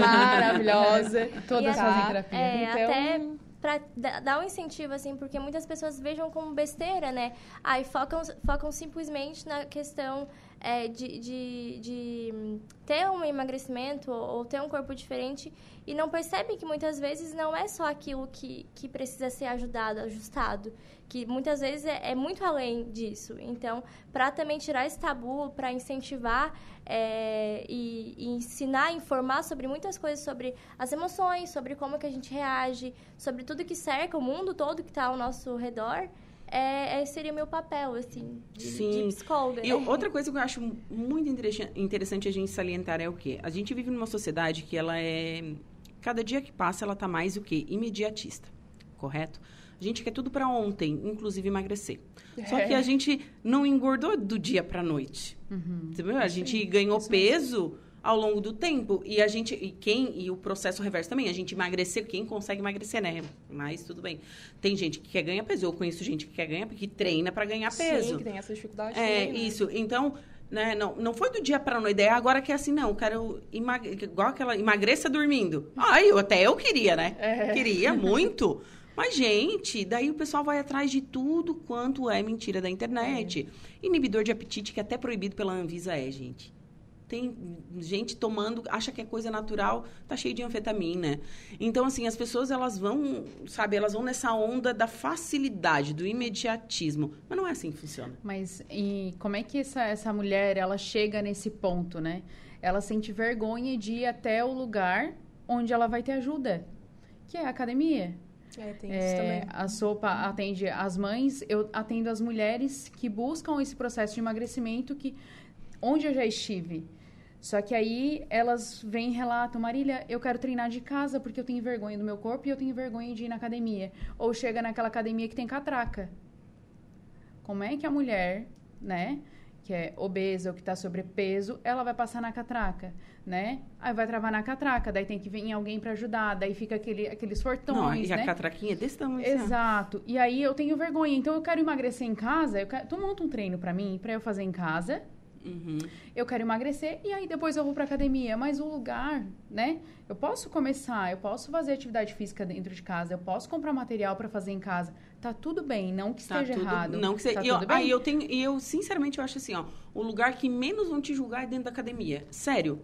maravilhosa. Todas fazem terapia. É, então, até para dar um incentivo, assim, porque muitas pessoas vejam como besteira, né? Aí focam, focam simplesmente na questão é, de, de, de, ter um emagrecimento ou ter um corpo diferente e não percebem que muitas vezes não é só aquilo que, que precisa ser ajudado, ajustado, que muitas vezes é, é muito além disso. Então, para também tirar esse tabu, para incentivar é, e, e, ensinar, informar sobre muitas coisas, sobre as emoções, sobre como que a gente reage, sobre tudo que cerca o mundo todo que está ao nosso redor, é, é, seria meu papel, assim, de, Sim. de psicóloga. E né? outra coisa que eu acho muito interessante a gente salientar é o quê? A gente vive numa sociedade que ela é... Cada dia que passa, ela está mais o quê? Imediatista, correto? A gente quer tudo para ontem, inclusive emagrecer. É. Só que a gente não engordou do dia para noite. Uhum. A gente Sim. ganhou peso ao longo do tempo e a gente e quem e o processo reverso também a gente emagrecer quem consegue emagrecer né mas tudo bem tem gente que quer ganhar peso eu conheço gente que quer ganhar que treina para ganhar peso Sim, que tem essa dificuldade é também, né? isso então né? Não, não foi do dia para noite. Ideia agora que é assim, não, quero emagre... igual aquela emagreça dormindo. Ah, eu até eu queria, né? É. Queria muito. Mas, gente, daí o pessoal vai atrás de tudo quanto é mentira da internet. É. Inibidor de apetite, que até proibido pela Anvisa é, gente. Tem gente tomando, acha que é coisa natural, tá cheio de anfetamina. Então, assim, as pessoas, elas vão, sabe, elas vão nessa onda da facilidade, do imediatismo. Mas não é assim que funciona. Mas e como é que essa, essa mulher, ela chega nesse ponto, né? Ela sente vergonha de ir até o lugar onde ela vai ter ajuda, que é a academia. É, tem isso é, também. A sopa atende as mães, eu atendo as mulheres que buscam esse processo de emagrecimento que onde eu já estive. Só que aí elas vêm e relatam, Marília, eu quero treinar de casa porque eu tenho vergonha do meu corpo e eu tenho vergonha de ir na academia. Ou chega naquela academia que tem catraca. Como é que a mulher, né, que é obesa ou que está sobrepeso, ela vai passar na catraca, né? Aí vai travar na catraca, daí tem que vir alguém para ajudar, daí fica aquele, aqueles fortões, Não, e né? a catraquinha é desse tamanho. Assim, Exato. E aí eu tenho vergonha, então eu quero emagrecer em casa, eu quero, tu monta um treino para mim, para eu fazer em casa, Uhum. Eu quero emagrecer e aí depois eu vou para academia. Mas o lugar, né? Eu posso começar, eu posso fazer atividade física dentro de casa, eu posso comprar material para fazer em casa. Tá tudo bem, não que tá esteja tudo, errado. Não que seja. Tá eu, aí eu tenho, e eu sinceramente eu acho assim, ó, o lugar que menos vão te julgar é dentro da academia. Sério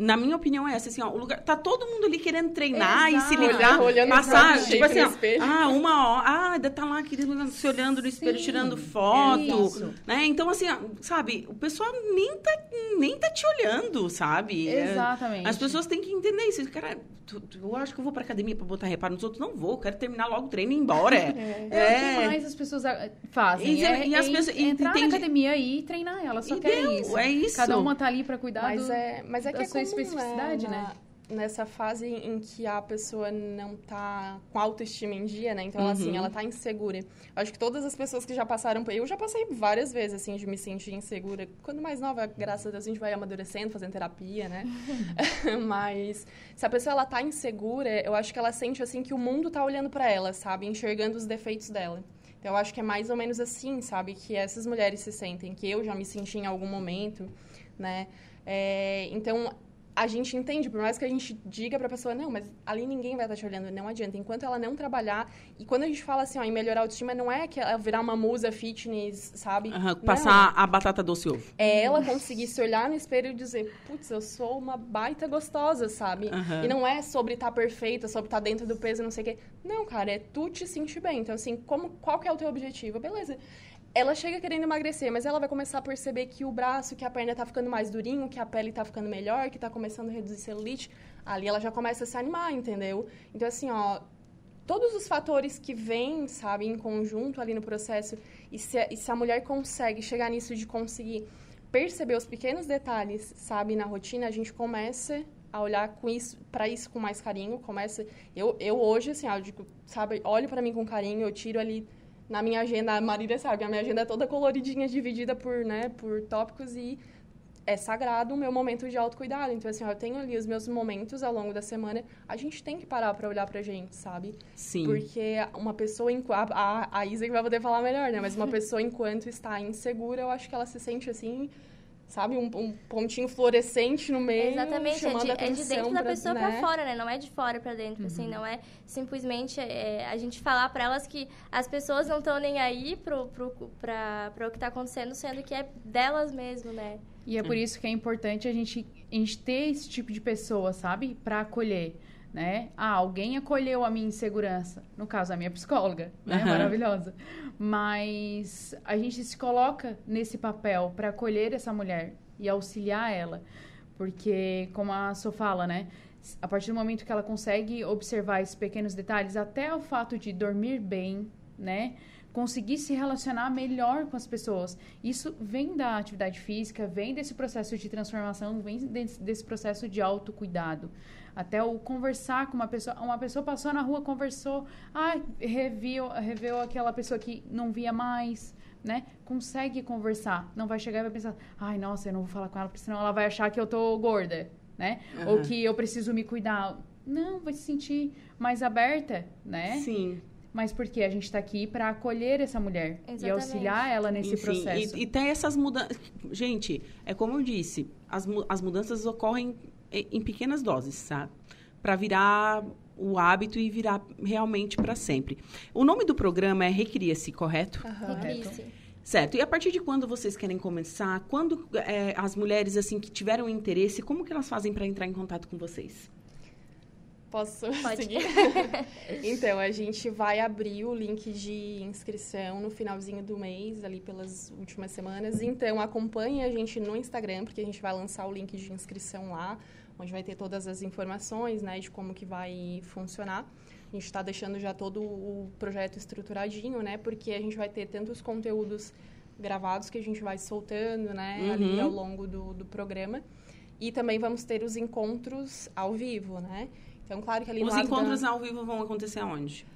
na minha opinião, é essa, assim, ó, o lugar, tá todo mundo ali querendo treinar Exato. e se ligar, olhando passar, tipo assim, ó, ah, uma hora, ah, ainda tá lá querendo, se olhando no espelho, Sim, tirando foto, é né? Então, assim, sabe, o pessoal nem tá, nem tá te olhando, sabe? É, Exatamente. As pessoas têm que entender isso. Cara, eu acho que eu vou pra academia pra botar reparo nos outros. Não vou, quero terminar logo o treino e ir embora. É. é. é. O que mais as pessoas fazem? E, é, e as pessoas, entrar entende... na academia e treinar ela, só e que é isso. É isso. Cada uma tá ali pra cuidar mas do, é, mas é que é especificidade, né? né? nessa fase em que a pessoa não tá com autoestima em dia, né? Então, assim, uhum. assim, ela tá insegura. Acho que todas as pessoas que já passaram por... Eu já passei várias vezes, assim, de me sentir insegura. Quando mais nova, graças a Deus, a gente vai amadurecendo, fazendo terapia, né? Mas se a pessoa, ela tá insegura, eu acho que ela sente, assim, que o mundo tá olhando para ela, sabe? Enxergando os defeitos dela. Então, eu acho que é mais ou menos assim, sabe? Que essas mulheres se sentem, que eu já me senti em algum momento, né? É, então, a gente entende, por mais que a gente diga para a pessoa, não, mas ali ninguém vai estar te olhando, não adianta. Enquanto ela não trabalhar, e quando a gente fala assim, ó, em melhorar a autoestima, não é que ela virar uma musa fitness, sabe? Uhum, passar a batata doce ovo. É ela conseguir se olhar no espelho e dizer, putz, eu sou uma baita gostosa, sabe? Uhum. E não é sobre estar tá perfeita, sobre estar tá dentro do peso, não sei o quê. Não, cara, é tu te sentir bem. Então, assim, como, qual que é o teu objetivo? Beleza ela chega querendo emagrecer, mas ela vai começar a perceber que o braço, que a perna tá ficando mais durinho, que a pele tá ficando melhor, que tá começando a reduzir celulite. Ali ela já começa a se animar, entendeu? Então, assim, ó, todos os fatores que vêm, sabe, em conjunto ali no processo, e se, e se a mulher consegue chegar nisso de conseguir perceber os pequenos detalhes, sabe, na rotina, a gente começa a olhar com isso para isso com mais carinho, começa eu, eu hoje assim, eu digo, sabe, olho para mim com carinho, eu tiro ali na minha agenda, a Marília sabe, a minha agenda é toda coloridinha, dividida por, né, por tópicos e é sagrado o meu momento de autocuidado. Então, assim, ó, eu tenho ali os meus momentos ao longo da semana. A gente tem que parar para olhar pra gente, sabe? Sim. Porque uma pessoa, a, a Isa que vai poder falar melhor, né? Mas uma pessoa, enquanto está insegura, eu acho que ela se sente, assim, sabe, um, um, pontinho fluorescente no meio. Exatamente, é de, é de dentro da pessoa né? para fora, né? Não é de fora para dentro, assim, uhum. assim, não é simplesmente é, a gente falar para elas que as pessoas não estão nem aí pro, pro, pra, pra o que está acontecendo, sendo que é delas mesmo, né? E é por isso que é importante a gente, a gente ter esse tipo de pessoa, sabe? Para acolher né? Ah, alguém acolheu a minha insegurança. No caso, a minha psicóloga, né? Uhum. Maravilhosa. Mas a gente se coloca nesse papel para acolher essa mulher e auxiliar ela. Porque, como a Sô fala, né? A partir do momento que ela consegue observar esses pequenos detalhes, até o fato de dormir bem, né? Conseguir se relacionar melhor com as pessoas. Isso vem da atividade física, vem desse processo de transformação, vem desse, desse processo de autocuidado. Até o conversar com uma pessoa. Uma pessoa passou na rua, conversou, ah, reviu, reveu aquela pessoa que não via mais, né? Consegue conversar. Não vai chegar e vai pensar, ai, nossa, eu não vou falar com ela, porque senão ela vai achar que eu tô gorda, né? Uhum. Ou que eu preciso me cuidar. Não, vai se sentir mais aberta, né? Sim. Mas porque a gente está aqui para acolher essa mulher Exatamente. e auxiliar ela nesse Enfim, processo. E, e tem essas mudanças. Gente, é como eu disse, as, as mudanças ocorrem em pequenas doses, sabe? Para virar o hábito e virar realmente para sempre. O nome do programa é Recria-se, correto? Uhum. Recria-se. Certo. E a partir de quando vocês querem começar? Quando é, as mulheres assim que tiveram interesse, como que elas fazem para entrar em contato com vocês? Posso Pode. seguir? então, a gente vai abrir o link de inscrição no finalzinho do mês, ali pelas últimas semanas. Então, acompanhe a gente no Instagram, porque a gente vai lançar o link de inscrição lá onde vai ter todas as informações, né, de como que vai funcionar. A gente está deixando já todo o projeto estruturadinho, né, porque a gente vai ter tantos conteúdos gravados que a gente vai soltando, né, uhum. ali ao longo do, do programa. E também vamos ter os encontros ao vivo, né? Então, claro que ali Os encontros da... ao vivo vão acontecer aonde?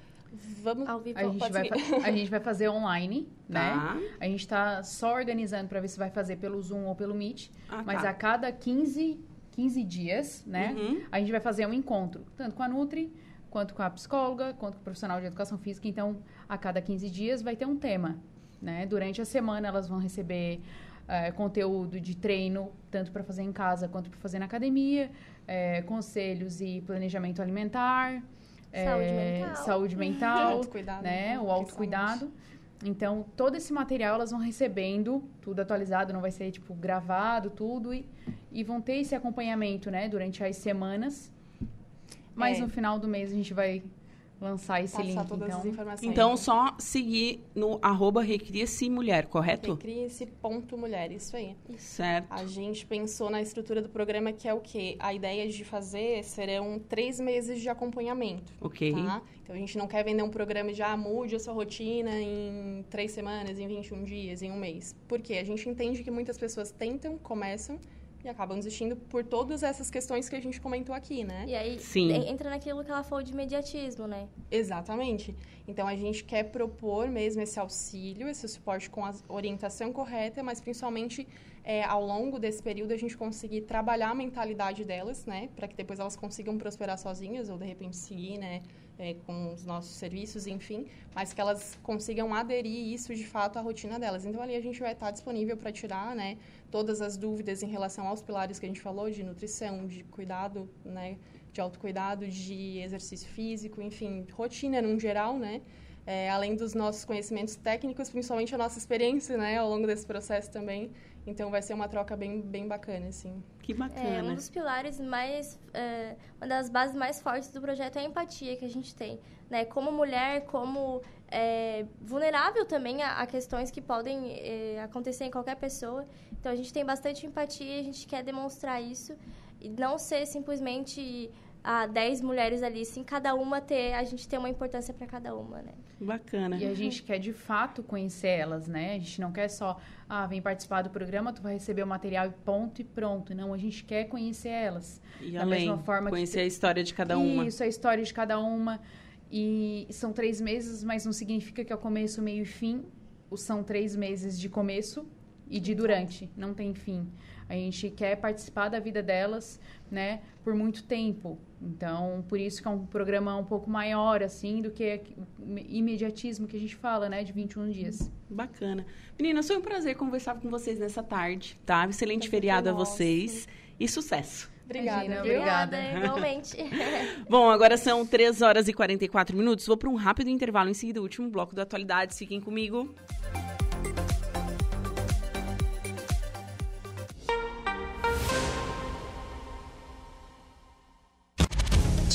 Vamos ao vivo. A gente, vai a gente vai fazer online, tá. né? A gente está só organizando para ver se vai fazer pelo Zoom ou pelo Meet. Ah, mas tá. a cada 15 15 dias, né? Uhum. A gente vai fazer um encontro, tanto com a Nutri, quanto com a psicóloga, quanto com o profissional de educação física. Então, a cada 15 dias vai ter um tema, né? Durante a semana, elas vão receber é, conteúdo de treino, tanto para fazer em casa quanto para fazer na academia, é, conselhos e planejamento alimentar, saúde é, mental, saúde mental autocuidado, né? O autocuidado. Então, todo esse material elas vão recebendo, tudo atualizado, não vai ser, tipo, gravado, tudo, e, e vão ter esse acompanhamento, né, durante as semanas. Mas é. no final do mês a gente vai lançar esse Passar link, todas então. As informações. Então, só seguir no arroba Recria-se Mulher, correto? Recria-se ponto mulher, isso aí. Certo. A gente pensou na estrutura do programa que é o quê? A ideia de fazer serão três meses de acompanhamento. Ok. Tá? Então, a gente não quer vender um programa de, ah, mude a sua rotina em três semanas, em 21 dias, em um mês. Por quê? A gente entende que muitas pessoas tentam, começam e acabam desistindo por todas essas questões que a gente comentou aqui, né? E aí Sim. entra naquilo que ela falou de imediatismo, né? Exatamente. Então a gente quer propor mesmo esse auxílio, esse suporte com a orientação correta, mas principalmente é, ao longo desse período a gente conseguir trabalhar a mentalidade delas, né? Para que depois elas consigam prosperar sozinhas ou de repente seguir, né? é, com os nossos serviços, enfim, mas que elas consigam aderir isso de fato à rotina delas. Então ali a gente vai estar disponível para tirar, né, todas as dúvidas em relação aos pilares que a gente falou de nutrição, de cuidado, né, de autocuidado, de exercício físico, enfim, rotina no geral, né? É, além dos nossos conhecimentos técnicos, principalmente a nossa experiência, né, ao longo desse processo também. Então vai ser uma troca bem, bem bacana, assim. Que bacana. É, um dos pilares mais, é, uma das bases mais fortes do projeto é a empatia que a gente tem, né? Como mulher, como é, vulnerável também a, a, questões que podem é, acontecer em qualquer pessoa. Então a gente tem bastante empatia, a gente quer demonstrar isso e não ser simplesmente a 10 mulheres ali, sim, cada uma ter, a gente ter uma importância para cada uma, né? Bacana. E a gente quer de fato conhecer elas, né? A gente não quer só, ah, vem participar do programa, tu vai receber o material e ponto e pronto. Não, a gente quer conhecer elas. E da além, mesma forma conhecer que... a história de cada uma. Isso, a história de cada uma. E são três meses, mas não significa que é o começo, meio e fim. São três meses de começo e de durante, não tem fim. A gente quer participar da vida delas, né, por muito tempo. Então, por isso que é um programa um pouco maior, assim, do que o imediatismo que a gente fala, né, de 21 dias. Bacana. Meninas, foi um prazer conversar com vocês nessa tarde, tá? Excelente feriado a vocês e sucesso. Obrigada. Imagina, obrigada. obrigada, igualmente. Bom, agora são 3 horas e 44 minutos. Vou para um rápido intervalo em seguida, o último bloco da atualidade. Fiquem comigo.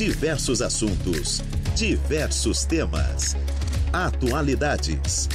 Diversos assuntos, diversos temas. Atualidades.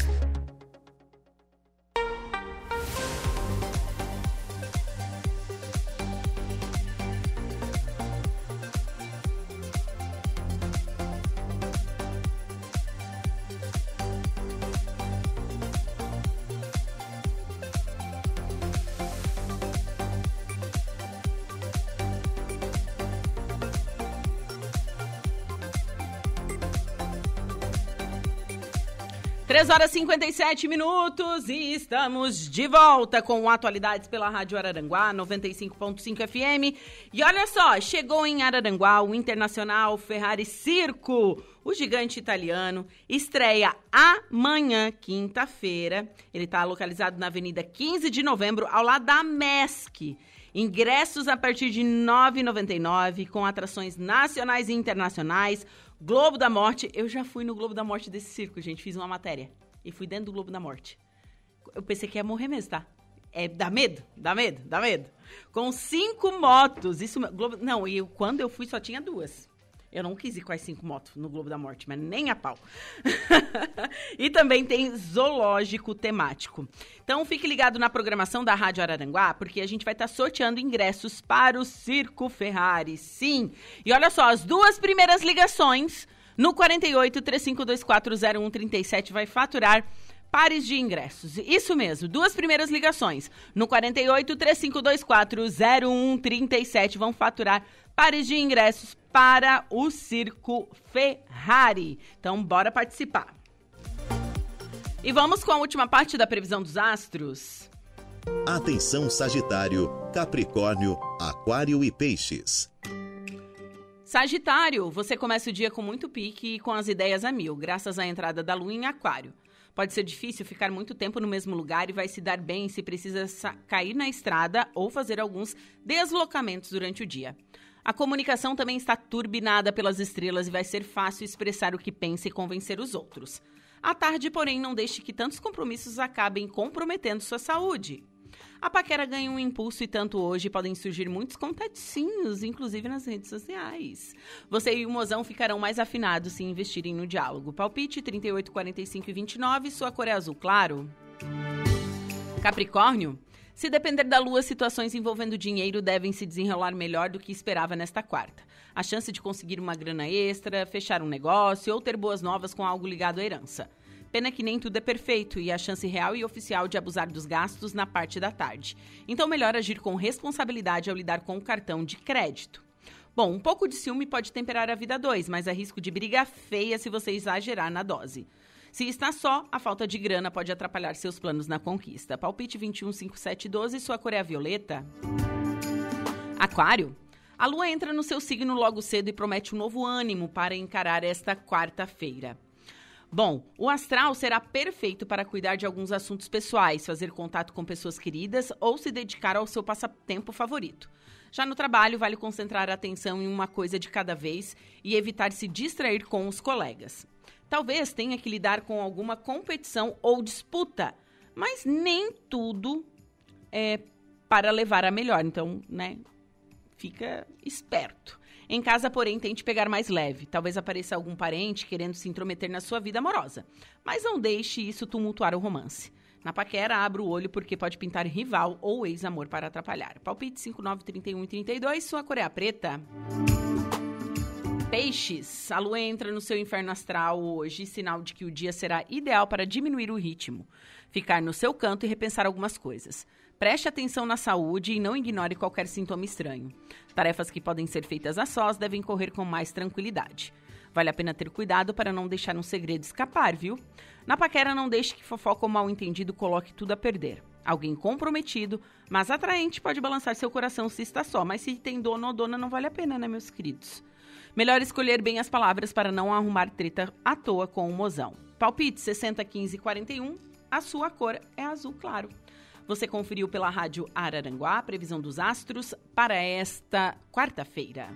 Horas e 57 minutos e estamos de volta com atualidades pela Rádio Araranguá 95.5 FM. E olha só, chegou em Araranguá o Internacional Ferrari Circo. O gigante italiano estreia amanhã, quinta-feira. Ele está localizado na Avenida 15 de Novembro, ao lado da MESC. Ingressos a partir de R$ 9,99, com atrações nacionais e internacionais. Globo da Morte. Eu já fui no Globo da Morte desse circo, gente. Fiz uma matéria e fui dentro do Globo da Morte. Eu pensei que ia morrer mesmo, tá? É, dá medo, dá medo, dá medo. Com cinco motos, isso... Globo, não, e quando eu fui só tinha duas. Eu não quis ir com as cinco motos no Globo da Morte, mas nem a pau. e também tem zoológico temático. Então fique ligado na programação da Rádio Araranguá, porque a gente vai estar tá sorteando ingressos para o Circo Ferrari. Sim! E olha só, as duas primeiras ligações no 48 3524 0137 vai faturar pares de ingressos. Isso mesmo, duas primeiras ligações. No 48 3524 0137 vão faturar pares de ingressos para o Circo Ferrari. Então, bora participar. E vamos com a última parte da previsão dos astros. Atenção Sagitário, Capricórnio, Aquário e Peixes. Sagitário, você começa o dia com muito pique e com as ideias a mil, graças à entrada da lua em Aquário. Pode ser difícil ficar muito tempo no mesmo lugar e vai se dar bem se precisa cair na estrada ou fazer alguns deslocamentos durante o dia. A comunicação também está turbinada pelas estrelas e vai ser fácil expressar o que pensa e convencer os outros. À tarde, porém, não deixe que tantos compromissos acabem comprometendo sua saúde. A paquera ganha um impulso e tanto hoje podem surgir muitos contatinhos, inclusive nas redes sociais. Você e o mozão ficarão mais afinados se investirem no diálogo. Palpite 38, 45 e 29, sua cor é azul claro. Capricórnio, se depender da lua, situações envolvendo dinheiro devem se desenrolar melhor do que esperava nesta quarta. A chance de conseguir uma grana extra, fechar um negócio ou ter boas novas com algo ligado à herança. Pena que nem tudo é perfeito e a chance real e oficial de abusar dos gastos na parte da tarde. Então, melhor agir com responsabilidade ao lidar com o cartão de crédito. Bom, um pouco de ciúme pode temperar a vida dois, mas há risco de briga feia se você exagerar na dose. Se está só, a falta de grana pode atrapalhar seus planos na conquista. Palpite 215712, sua cor é a violeta. Aquário. A lua entra no seu signo logo cedo e promete um novo ânimo para encarar esta quarta-feira. Bom, o astral será perfeito para cuidar de alguns assuntos pessoais, fazer contato com pessoas queridas ou se dedicar ao seu passatempo favorito. Já no trabalho, vale concentrar a atenção em uma coisa de cada vez e evitar se distrair com os colegas. Talvez tenha que lidar com alguma competição ou disputa, mas nem tudo é para levar a melhor. Então, né, fica esperto. Em casa, porém, tente pegar mais leve. Talvez apareça algum parente querendo se intrometer na sua vida amorosa. Mas não deixe isso tumultuar o romance. Na paquera, abra o olho porque pode pintar rival ou ex-amor para atrapalhar. Palpite 59, 31 e 32, sua cor é preta. Peixes, a lua entra no seu inferno astral hoje, sinal de que o dia será ideal para diminuir o ritmo, ficar no seu canto e repensar algumas coisas. Preste atenção na saúde e não ignore qualquer sintoma estranho. Tarefas que podem ser feitas a sós devem correr com mais tranquilidade. Vale a pena ter cuidado para não deixar um segredo escapar, viu? Na paquera, não deixe que fofoca ou mal entendido coloque tudo a perder. Alguém comprometido, mas atraente pode balançar seu coração se está só, mas se tem dono ou dona não vale a pena, né, meus queridos? Melhor escolher bem as palavras para não arrumar treta à toa com o mozão. Palpite 60, 15 41, a sua cor é azul claro. Você conferiu pela Rádio Araranguá a previsão dos astros para esta quarta-feira.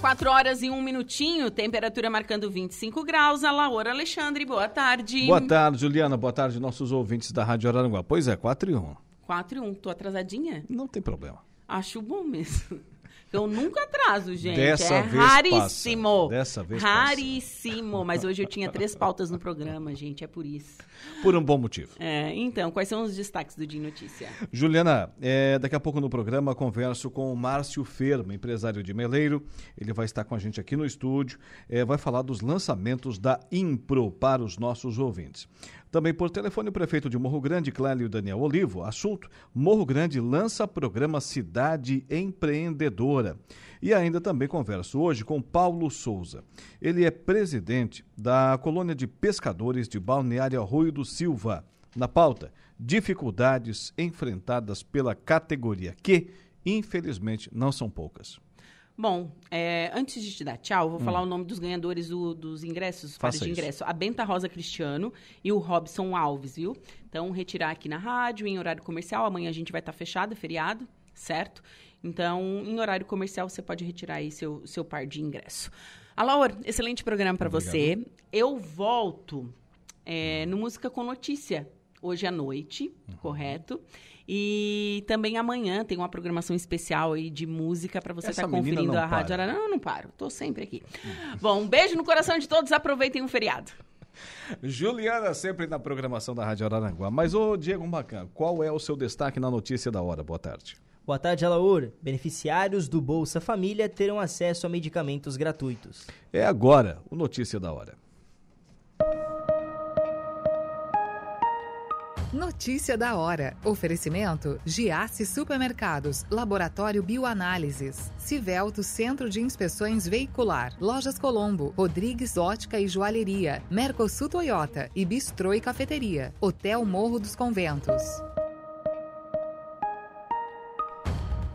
Quatro horas e um minutinho, temperatura marcando 25 graus. A Laura Alexandre, boa tarde. Boa tarde, Juliana. Boa tarde, nossos ouvintes da Rádio Araranguá. Pois é, 4 e 1. 4 e 1. Tô atrasadinha? Não tem problema. Acho bom mesmo. Eu nunca atraso, gente. Dessa é vez raríssimo. Passa. Dessa vez Raríssimo. Passa. Mas hoje eu tinha três pautas no programa, gente. É por isso. Por um bom motivo. É, então, quais são os destaques do Dia Notícia? Juliana, é, daqui a pouco no programa converso com o Márcio Ferma, empresário de Meleiro. Ele vai estar com a gente aqui no estúdio. É, vai falar dos lançamentos da Impro para os nossos ouvintes. Também por telefone, o prefeito de Morro Grande, Clélio Daniel Olivo. Assunto: Morro Grande lança programa Cidade Empreendedora. E ainda também converso hoje com Paulo Souza. Ele é presidente da colônia de pescadores de Balneário Arroio do Silva. Na pauta, dificuldades enfrentadas pela categoria, que, infelizmente, não são poucas. Bom, é, antes de te dar tchau, vou hum. falar o nome dos ganhadores do, dos ingressos, Faça de ingresso. A Benta Rosa Cristiano e o Robson Alves, viu? Então, retirar aqui na rádio, em horário comercial. Amanhã a gente vai estar tá fechado, é feriado, certo? Então, em horário comercial, você pode retirar aí seu, seu par de ingresso. Alaor, excelente programa para você. Eu volto é, no Música com Notícia, hoje à noite, uhum. correto? E também amanhã tem uma programação especial aí de música para você estar tá conferindo a Rádio Arara. Não, não paro. Tô sempre aqui. Bom, um beijo no coração de todos. Aproveitem o feriado. Juliana, sempre na programação da Rádio Araranguá. Mas, ô Diego Macan, qual é o seu destaque na notícia da hora? Boa tarde. Boa tarde, Alaur. Beneficiários do Bolsa Família terão acesso a medicamentos gratuitos. É agora o Notícia da Hora. Notícia da hora. Oferecimento: Giasse Supermercados, Laboratório Bioanálises, Civelto Centro de Inspeções Veicular, Lojas Colombo, Rodrigues Ótica e Joalheria, Mercosul Toyota e Bistrô e Cafeteria, Hotel Morro dos Conventos.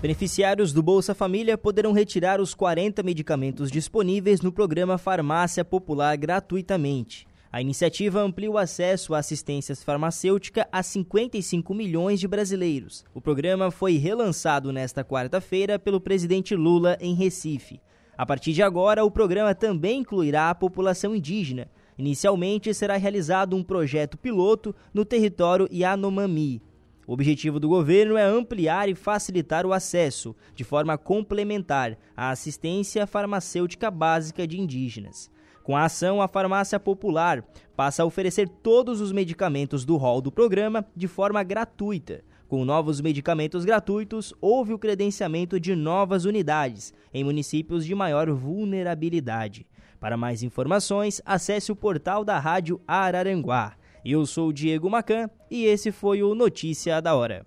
Beneficiários do Bolsa Família poderão retirar os 40 medicamentos disponíveis no programa Farmácia Popular gratuitamente. A iniciativa amplia o acesso à assistência farmacêutica a 55 milhões de brasileiros. O programa foi relançado nesta quarta-feira pelo presidente Lula em Recife. A partir de agora, o programa também incluirá a população indígena. Inicialmente, será realizado um projeto piloto no território Yanomami. O objetivo do governo é ampliar e facilitar o acesso, de forma complementar, à assistência farmacêutica básica de indígenas. Com a ação, a farmácia popular passa a oferecer todos os medicamentos do rol do programa de forma gratuita. Com novos medicamentos gratuitos, houve o credenciamento de novas unidades em municípios de maior vulnerabilidade. Para mais informações, acesse o portal da Rádio Araranguá. Eu sou Diego Macan e esse foi o Notícia da Hora.